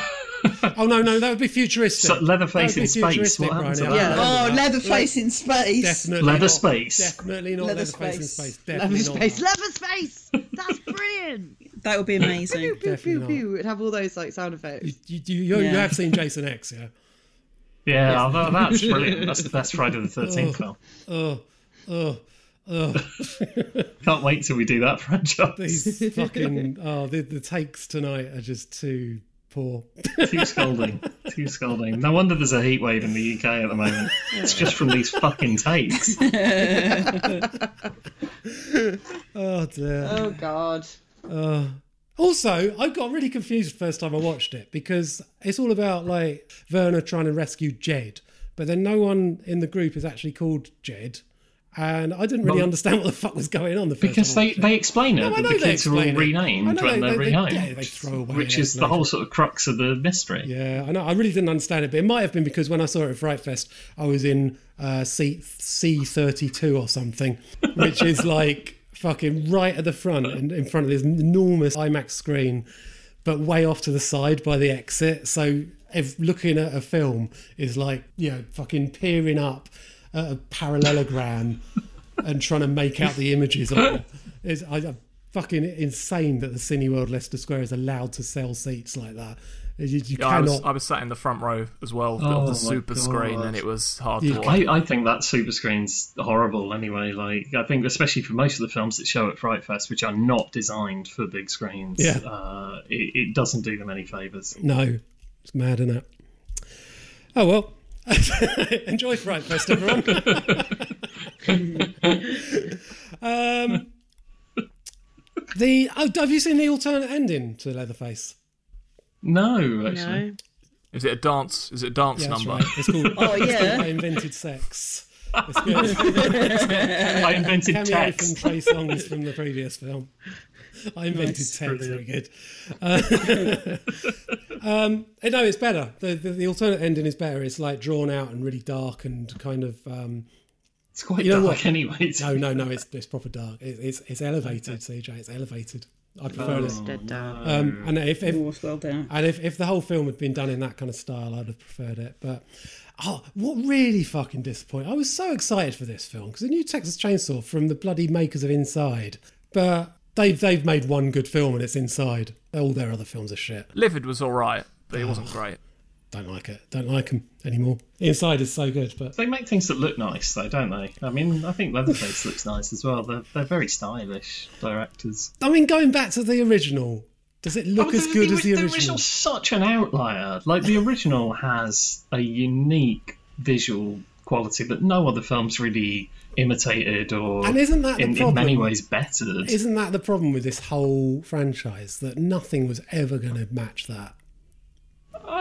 Speaker 1: Oh no, no, that would be futuristic.
Speaker 3: So, Leatherface
Speaker 1: be
Speaker 3: in space,
Speaker 1: futuristic,
Speaker 3: what happened to that?
Speaker 1: I
Speaker 4: Oh,
Speaker 1: that.
Speaker 4: Leatherface in space.
Speaker 1: Definitely
Speaker 3: Leather
Speaker 1: not,
Speaker 3: space.
Speaker 1: Definitely not
Speaker 4: Leather
Speaker 1: Leatherface in
Speaker 4: space.
Speaker 1: space. Definitely not.
Speaker 2: Leatherface,
Speaker 1: that.
Speaker 2: Leatherface! That's brilliant!
Speaker 4: That would be [LAUGHS] amazing.
Speaker 2: pew, pew,
Speaker 1: Definitely
Speaker 2: pew,
Speaker 1: not.
Speaker 2: pew. It'd have all those like sound effects.
Speaker 1: You, you, you, you have seen Jason X, yeah?
Speaker 3: Yeah, although that's brilliant. That's the best Friday the Thirteenth film.
Speaker 1: Oh, oh, oh. [LAUGHS]
Speaker 3: Can't wait till we do that [LAUGHS] franchise.
Speaker 1: These fucking oh, the, the takes tonight are just too poor.
Speaker 3: Too scalding. Too scalding. No wonder there's a heat wave in the UK at the moment. It's just from these fucking takes. [LAUGHS]
Speaker 1: Oh dear.
Speaker 2: Oh god.
Speaker 1: Uh, also, I got really confused the first time I watched it because it's all about like Verna trying to rescue Jed, but then no one in the group is actually called Jed. And I didn't really
Speaker 3: Well,
Speaker 1: understand what the fuck was going on the first
Speaker 3: Because
Speaker 1: time
Speaker 3: they, they explain it,
Speaker 1: No,
Speaker 3: that the kids are all
Speaker 1: it.
Speaker 3: Renamed when
Speaker 1: they-
Speaker 3: they're
Speaker 1: they- they-
Speaker 3: rehomed.
Speaker 1: yeah, they throw away
Speaker 3: which is the whole sort of crux of the mystery.
Speaker 1: Yeah, I know. I really didn't understand it, but it might have been because when I saw it at Fright Fest, I was in uh, seat C thirty two or something, which is like fucking right at the front and in front of this enormous IMAX screen, but way off to the side by the exit. So if looking at a film is like you know fucking peering up at a parallelogram [LAUGHS] and trying to make out the images of it. It's I, I'm fucking insane that the Cineworld Leicester Square is allowed to sell seats like that. You, you
Speaker 5: Yeah, I, was. I was sat in the front row as well
Speaker 3: Oh
Speaker 5: of the super screen, and it was hard
Speaker 1: You
Speaker 5: to watch.
Speaker 3: I, I think that super screen's horrible anyway. Like I think especially for most of the films that show at Fright Fest, which are not designed for big screens,
Speaker 1: Yeah.
Speaker 3: uh, it, it doesn't do them any favours.
Speaker 1: No, it's mad, isn't it? Oh well. [LAUGHS] Enjoy Fright Fest, everyone. [LAUGHS] um, the oh, have you seen the alternate ending to Leatherface?
Speaker 3: No, actually.
Speaker 2: No.
Speaker 5: Is it a dance? Is it a dance
Speaker 1: Yeah, that's
Speaker 5: number?
Speaker 1: right. It's called. [LAUGHS]
Speaker 4: Oh, yeah.
Speaker 1: called I invented sex. It's [LAUGHS] good.
Speaker 3: I invented
Speaker 1: Cameo
Speaker 3: text.
Speaker 1: from Trey Songz from the previous film. I invented
Speaker 3: Nice,
Speaker 1: text.
Speaker 3: brilliant.
Speaker 1: Very good. Uh, [LAUGHS] um, eh, no, it's better. The, the the alternate ending is better. It's like drawn out and really dark and kind of. Um,
Speaker 3: It's quite
Speaker 1: you know
Speaker 3: dark
Speaker 1: what?
Speaker 3: anyway.
Speaker 1: No, no, no. It's it's proper dark. It, it's it's elevated, CJ. It's elevated. I prefer
Speaker 3: Oh,
Speaker 1: it.
Speaker 2: Dead.
Speaker 1: Um, and if, if
Speaker 4: Oh, well done.
Speaker 1: and if, if the whole film had been done in that kind of style, I'd have preferred it. But oh, what really fucking disappointed! I was so excited for this film because the new Texas Chainsaw from the bloody makers of Inside, but they've they've made one good film and it's Inside. All their other films are shit.
Speaker 5: Livid was all right, but it wasn't great.
Speaker 1: Don't like it. Don't like them anymore. Inside is so good, but
Speaker 3: They make things that look nice, though, don't they? I mean, I think Leatherface [LAUGHS] looks nice as well. They're, they're very stylish directors.
Speaker 1: I mean, going back to the original, does it look
Speaker 3: Oh,
Speaker 1: as good as the original?
Speaker 3: original's such an outlier. Like the original has a unique visual quality that no other films really imitated or
Speaker 1: And isn't that
Speaker 3: in, in many ways bettered.
Speaker 1: Isn't that the problem with this whole franchise? That nothing was ever going to match that.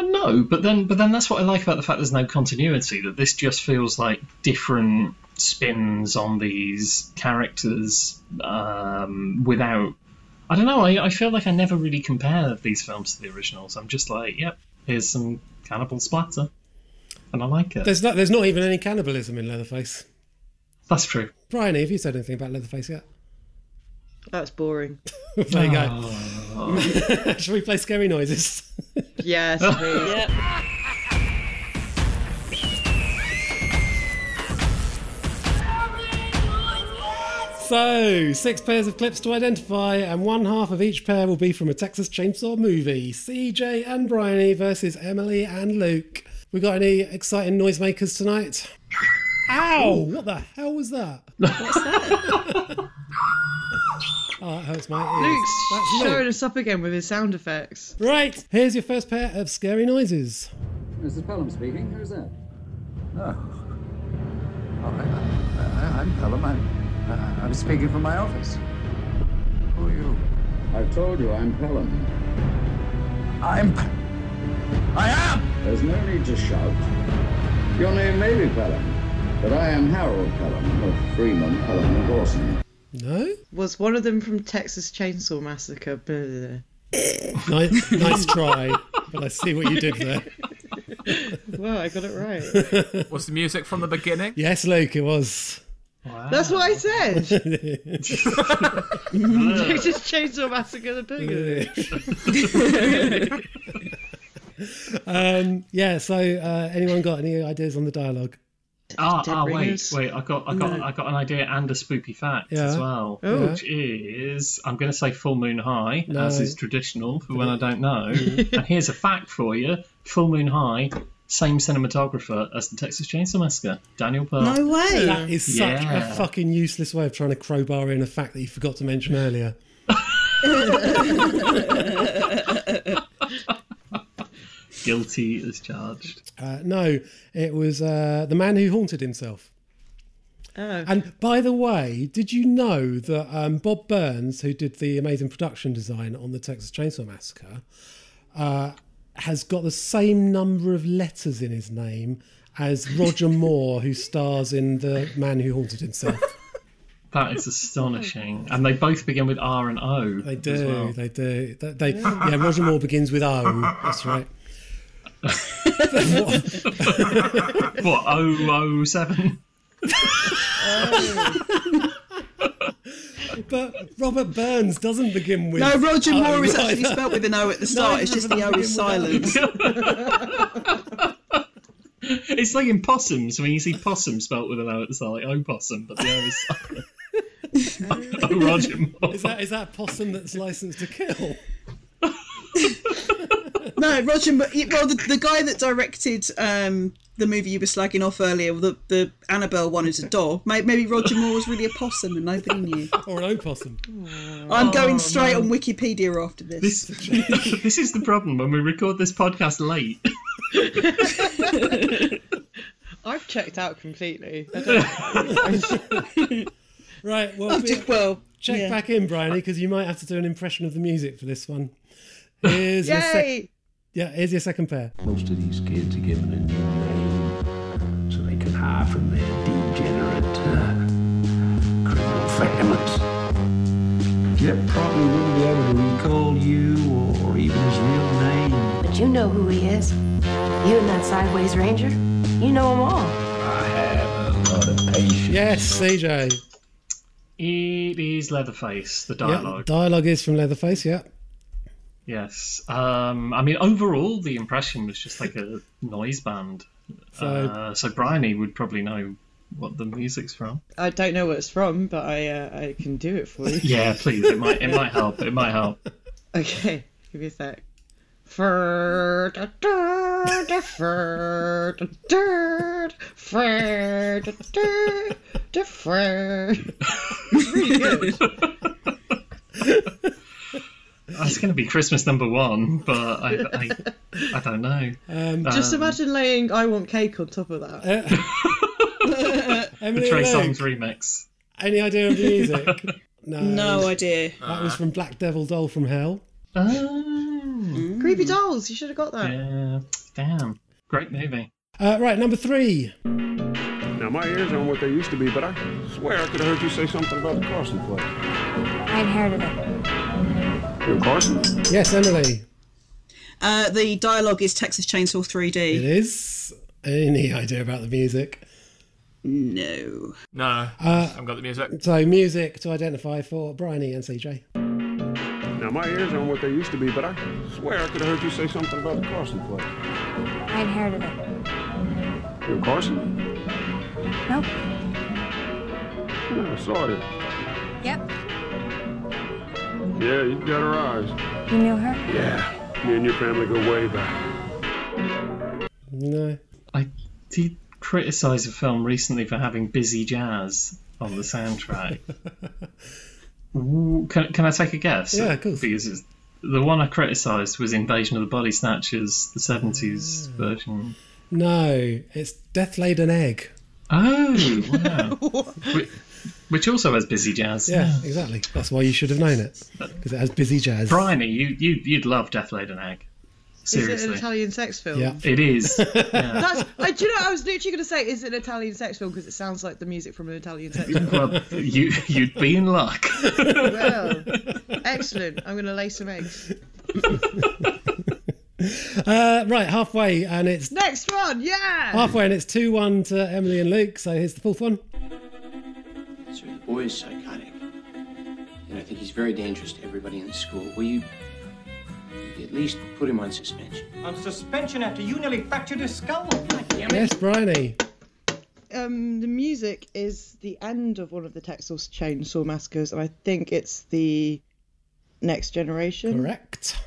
Speaker 3: Uh, no, but then but then that's what I like about the fact there's no continuity. That this just feels like different spins on these characters um, without. I don't know. I, I feel like I never really compare these films to the originals. I'm just like, yep, here's some cannibal splatter, and I like it.
Speaker 1: There's not. There's not even any cannibalism in Leatherface.
Speaker 3: That's true.
Speaker 1: Bryony, have you said anything about Leatherface yet?
Speaker 2: That's boring. [LAUGHS]
Speaker 1: there you go. Oh. [LAUGHS] Shall we play scary noises? [LAUGHS]
Speaker 2: Yes, please.
Speaker 1: So, six pairs of clips to identify, and one half of each pair will be from a Texas Chainsaw movie. CJ and Bryony versus Emily and Luke. We got any exciting noisemakers tonight? Ow! What the hell was that?
Speaker 4: What's that?
Speaker 1: Oh, that hurts my ears.
Speaker 2: Luke's
Speaker 1: That's Luke.
Speaker 2: showing us up again with his sound effects.
Speaker 1: Right, here's your first pair of scary noises.
Speaker 14: Mrs. Pelham speaking. Who's that? Oh. oh I, I, I'm Pelham. I'm, I, I'm speaking from my office. Who are you?
Speaker 12: I've told you I'm Pelham.
Speaker 14: I'm. I am!
Speaker 12: There's no need to shout. Your name may be Pelham, but I am Harold Pelham of Freeman, Pelham and Dawson.
Speaker 1: No?
Speaker 2: Was one of them from Texas Chainsaw Massacre? Blah.
Speaker 1: Nice, nice try, but I see what you did there. [LAUGHS]
Speaker 2: Well, I got it right.
Speaker 5: Was the music from the beginning?
Speaker 1: Yes, Luke, it was.
Speaker 2: That's what I said. [LAUGHS] Texas Chainsaw Massacre the pig. [LAUGHS]
Speaker 1: um, yeah, so uh, anyone got any ideas on the dialogue?
Speaker 3: Ah,
Speaker 2: Dead
Speaker 3: ah wait, wait! I got, I got,
Speaker 2: No.
Speaker 3: I got an idea and a spooky fact as well,
Speaker 1: Oh.
Speaker 3: which is I'm going to say full moon high,
Speaker 1: No.
Speaker 3: as is traditional for when I don't know. [LAUGHS] and here's a fact for you: full moon high, same cinematographer as the Texas Chainsaw Massacre, Daniel Pearl.
Speaker 4: No way.
Speaker 1: That is such
Speaker 3: Yeah.
Speaker 1: a fucking useless way of trying to crowbar in a fact that you forgot to mention earlier. [LAUGHS] [LAUGHS]
Speaker 3: Guilty as charged.
Speaker 1: Uh, no, it was uh, the man who haunted himself.
Speaker 2: Oh.
Speaker 1: And by the way, did you know that um, Bob Burns, who did the amazing production design on the Texas Chainsaw Massacre, uh, has got the same number of letters in his name as Roger [LAUGHS] Moore, who stars in The Man Who Haunted Himself?
Speaker 3: That is astonishing, and they both begin with R and O.
Speaker 1: They
Speaker 3: as
Speaker 1: do,
Speaker 3: well.
Speaker 1: they do. They, they, yeah, Roger Moore begins with O. That's right. [LAUGHS]
Speaker 3: what O O seven? Oh.
Speaker 1: But Robert Burns doesn't begin with
Speaker 4: No, Roger
Speaker 1: O
Speaker 4: Moore is actually
Speaker 1: either.
Speaker 4: spelt with an O at the start. it's just the O is silent. [LAUGHS]
Speaker 3: It's like in possums when you see possum spelt with an O at the start, like opossum, but the O is silent. [LAUGHS] oh, Roger Moore.
Speaker 1: Is that is that possum that's licensed to kill?
Speaker 4: No, Roger. Mo- Well, the, the guy that directed um, the movie you were slagging off earlier, the the Annabelle one is a dog. Maybe Roger Moore was really a possum and nobody knew.
Speaker 1: Or an opossum?
Speaker 4: I'm going
Speaker 2: Oh,
Speaker 4: straight
Speaker 2: no.
Speaker 4: on Wikipedia after this.
Speaker 3: This, [LAUGHS] this is the problem when we record this podcast late. [LAUGHS]
Speaker 2: I've checked out completely. [LAUGHS]
Speaker 1: Right, well,
Speaker 4: I've
Speaker 1: be-
Speaker 4: just- well,
Speaker 1: check
Speaker 4: yeah.
Speaker 1: back in, Bryony, because you might have to do an impression of the music for this one. Here's your sec-
Speaker 2: Yay!
Speaker 1: Yeah, here's your second pair.
Speaker 11: Most of these kids are given a new name so they can hide from their degenerate uh, criminal families. Jeff probably wouldn't be able to recall you or even his real name.
Speaker 15: But you know who he is. You and that sideways ranger. You know them all.
Speaker 11: I have a lot of patience.
Speaker 1: Yes, CJ.
Speaker 3: It is Leatherface, the
Speaker 1: Yeah,
Speaker 3: dialogue.
Speaker 1: dialogue is from Leatherface, yeah.
Speaker 3: Yes. Um, I mean, overall, the impression was just like a noise band.
Speaker 1: So-
Speaker 3: uh, so Bryony would probably know what the music's from.
Speaker 2: I don't know what it's from, but I uh, I can do it for you.
Speaker 3: Yeah, please. It might. It might help. It might help.
Speaker 2: Okay, give me a sec. Fur, da, da, da, fur, da, da, fur, da, da, da, fur. It's really good.
Speaker 3: That's going to be Christmas number one, but I, I, I don't know.
Speaker 1: Um,
Speaker 2: Just
Speaker 3: Um,
Speaker 2: imagine laying "I Want Cake" on top of that. [LAUGHS]
Speaker 3: the
Speaker 1: Emily
Speaker 3: Trey
Speaker 1: and
Speaker 3: Songz
Speaker 1: Luke,
Speaker 3: remix.
Speaker 1: any idea of the music? [LAUGHS] No.
Speaker 4: No idea.
Speaker 1: That was from Black Devil Doll from Hell.
Speaker 3: Oh,
Speaker 2: Creepy dolls. You should have got that.
Speaker 3: yeah. Damn. Great movie.
Speaker 1: Uh, right, number three.
Speaker 11: Now, my ears aren't what they used to be, but I swear I could have heard you say something about the Carson play.
Speaker 16: I inherited it.
Speaker 11: You're Carson?
Speaker 1: Yes, Emily.
Speaker 4: Uh, the dialogue is Texas Chainsaw 3D.
Speaker 1: It is. Any idea about the music?
Speaker 4: No.
Speaker 5: No,
Speaker 1: Uh,
Speaker 5: I haven't got the music.
Speaker 1: So, music to identify for Bryony and CJ.
Speaker 11: Now, my ears aren't what they used to be, but I swear I could have heard you say something about the Carson play.
Speaker 16: I inherited it.
Speaker 11: You're Carson?
Speaker 16: Nope.
Speaker 11: Yeah, I saw it.
Speaker 16: Yep.
Speaker 11: Yeah, you've got her eyes.
Speaker 16: You knew her?
Speaker 11: Yeah, me and your family go way back.
Speaker 1: No.
Speaker 3: I did criticise a film recently for having busy jazz on the soundtrack. [LAUGHS] Can, can I take a guess?
Speaker 1: Yeah, of course.
Speaker 3: Because it's, the one I criticised was Invasion of the Body Snatchers, the 70s ah. version.
Speaker 1: No, it's Death Laid an Egg.
Speaker 3: Oh, wow. [LAUGHS] which, which also has busy jazz.
Speaker 1: Yeah, exactly. That's why you should have known it. Because it has busy jazz.
Speaker 3: Bryony, you, you, you'd love Death Laid an Egg.
Speaker 2: Is it an
Speaker 3: Seriously.
Speaker 2: Italian sex film?
Speaker 1: Yeah.
Speaker 3: It is. [LAUGHS] Yeah.
Speaker 2: That's. I, do you know? I was literally going to say, is it an Italian sex film because it sounds like the music from an Italian sex film.
Speaker 3: well, you, you'd be in luck.
Speaker 2: well, [LAUGHS] excellent. I'm going to lay some eggs. [LAUGHS]
Speaker 1: Uh, right, halfway, and it's
Speaker 2: Next one, yeah.
Speaker 1: halfway, and it's two one to Emily and Luke. So here's the fourth one.
Speaker 9: Sir, the boy is psychotic. And I think he's very dangerous to everybody in the school. Will you at least put him on suspension?
Speaker 17: On suspension after you nearly fractured his skull. God damn it.
Speaker 1: Yes, Bryony.
Speaker 2: Um, the music is the end of one of the Texas Chainsaw Massacres, and I think it's the Next Generation.
Speaker 1: Correct.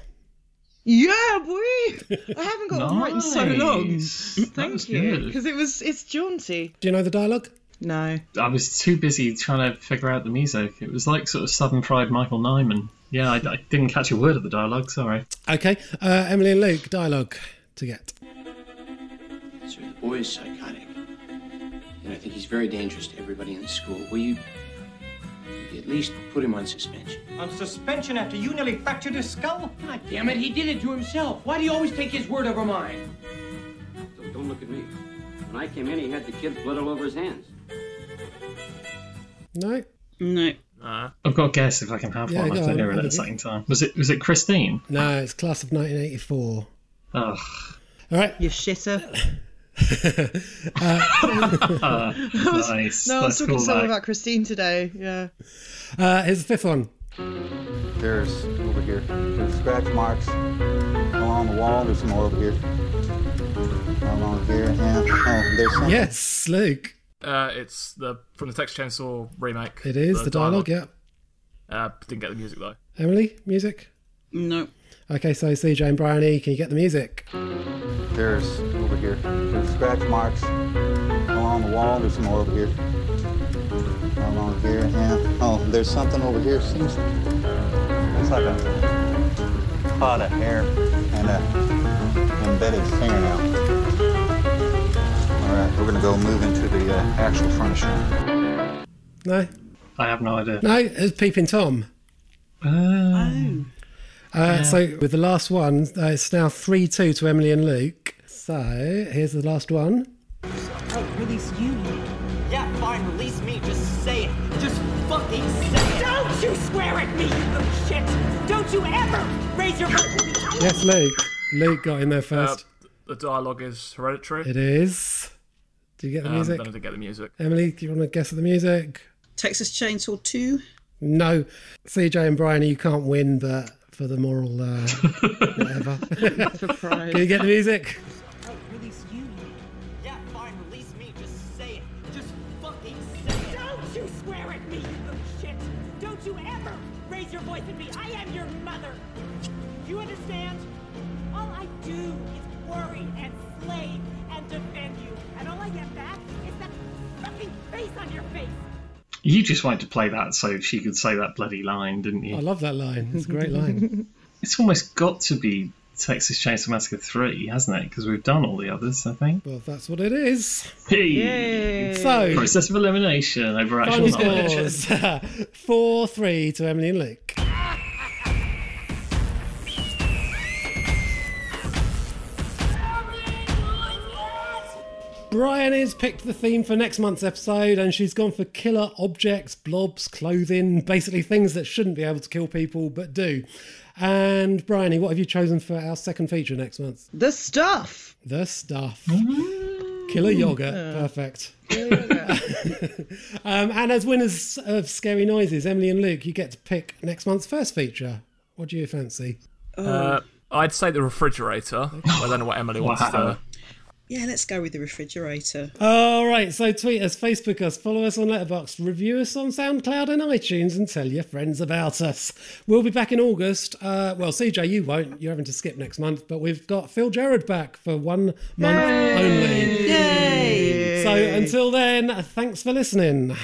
Speaker 2: Yeah, boy! I haven't got it right in so long. Thank you, because it was it's jaunty.
Speaker 1: Do you know the dialogue?
Speaker 2: No.
Speaker 3: I was too busy trying to figure out the music. It was like sort of Southern Fried Michael Nyman. Yeah, I, I didn't catch a word of the dialogue. Sorry.
Speaker 1: Okay, uh, Emily and Luke, dialogue to get.
Speaker 9: Sir, the boy is psychotic. And I think he's very dangerous to everybody in the school. Will you at least put him on suspension?
Speaker 17: On suspension after you nearly fractured his skull.
Speaker 9: God damn it, he did it to himself. Why do you always take his word over mine?
Speaker 18: So don't look at me. When I came in, he had the kid's blood all over his hands.
Speaker 1: No.
Speaker 4: No.
Speaker 5: Nah.
Speaker 3: I've got to guess if I can have
Speaker 1: Yeah,
Speaker 3: one. I
Speaker 1: go
Speaker 3: have to
Speaker 1: on,
Speaker 3: hear it at the same time. Was it was it Christine?
Speaker 1: No, it's class of 1984.
Speaker 3: Ugh.
Speaker 1: All right.
Speaker 2: You shitter. [LAUGHS] [LAUGHS] I was-
Speaker 3: nice.
Speaker 2: No, I was
Speaker 3: That's
Speaker 2: talking
Speaker 3: cool,
Speaker 2: to someone about Christine today. Yeah.
Speaker 1: Uh, here's the fifth one.
Speaker 19: There's over here. There's scratch marks along the wall. There's some more over here. Along here. And oh, there's some.
Speaker 1: Yes, Luke.
Speaker 5: Uh, it's the from the Texas Chainsaw remake.
Speaker 1: It is the, dialogue. Yeah.
Speaker 5: Uh, didn't get the music though.
Speaker 1: Emily, music.
Speaker 4: No.
Speaker 1: Okay, so CJ and Bryony, can you get the music?
Speaker 19: There's over here. There's scratch marks along the wall. There's some more over here. Along here. And oh, there's something over here. Seems it's like a cloud of hair and a embedded fingernail. All right, we're gonna go move into the uh, actual furniture.
Speaker 1: No.
Speaker 3: I have no idea.
Speaker 1: No, it's Peeping Tom.
Speaker 3: Oh.
Speaker 1: Uh, So with the last one, uh, it's now three two to Emily and Luke. So here's the last one.
Speaker 17: Oh, release you. Yeah, fine, release me. Just say it. Just fucking say it. Don't you swear at me, you little shit. Don't you ever raise your voice.
Speaker 1: Yes, Luke. Luke got in there
Speaker 5: Uh,
Speaker 1: first.
Speaker 5: the dialogue is hereditary.
Speaker 1: it is. Do you get the
Speaker 5: Um,
Speaker 1: music?
Speaker 5: then I didn't get the music.
Speaker 1: Emily, do you want to guess at the music?
Speaker 4: Texas Chainsaw 2.
Speaker 1: No. CJ and Bryony, you can't win, but for the moral, uh, [LAUGHS] whatever. [LAUGHS]
Speaker 2: For.
Speaker 1: Can you get the music?
Speaker 17: Oh, release you. Yeah, fine, release me. Just say it. Just fucking say it. Don't you swear at me, you little shit. Don't you ever raise your voice at me. I am your mother. You understand? I'll I do is worry and slave and defend you, and all I get back is that fucking face on your face.
Speaker 3: You just wanted to play that so she could say that bloody line, didn't you?
Speaker 1: I love that line. It's a great line. [LAUGHS]
Speaker 3: It's almost got to be Texas Chainsaw Massacre 3, hasn't it? Because we've done all the others, I think.
Speaker 1: well, that's what it is.
Speaker 3: Hey!
Speaker 1: So,
Speaker 3: Process of elimination over actual
Speaker 1: final
Speaker 3: knowledge.
Speaker 1: scores [LAUGHS] 4 3 to Emily and Luke. Bryony has picked the theme for next month's episode, and she's gone for killer objects, blobs, clothing, basically things that shouldn't be able to kill people but do. And Bryony, what have you chosen for our second feature next month?
Speaker 2: The stuff.
Speaker 1: The stuff. Killer yogurt. Perfect. [LAUGHS] um, and as winners of Scary Noises, Emily and Luke, you get to pick next month's first feature. What do you fancy?
Speaker 5: Uh, I'd say the refrigerator. I don't know what Emily wants to.
Speaker 4: Yeah, let's go with the refrigerator.
Speaker 1: All right, so tweet us, Facebook us, follow us on Letterboxd, review us on SoundCloud and iTunes, and tell your friends about us. We'll be back in August. Uh, well, CJ, you won't. You're having to skip next month, but we've got Phil Jarrett back for one month only.
Speaker 2: Yay!
Speaker 1: So until then, thanks for listening.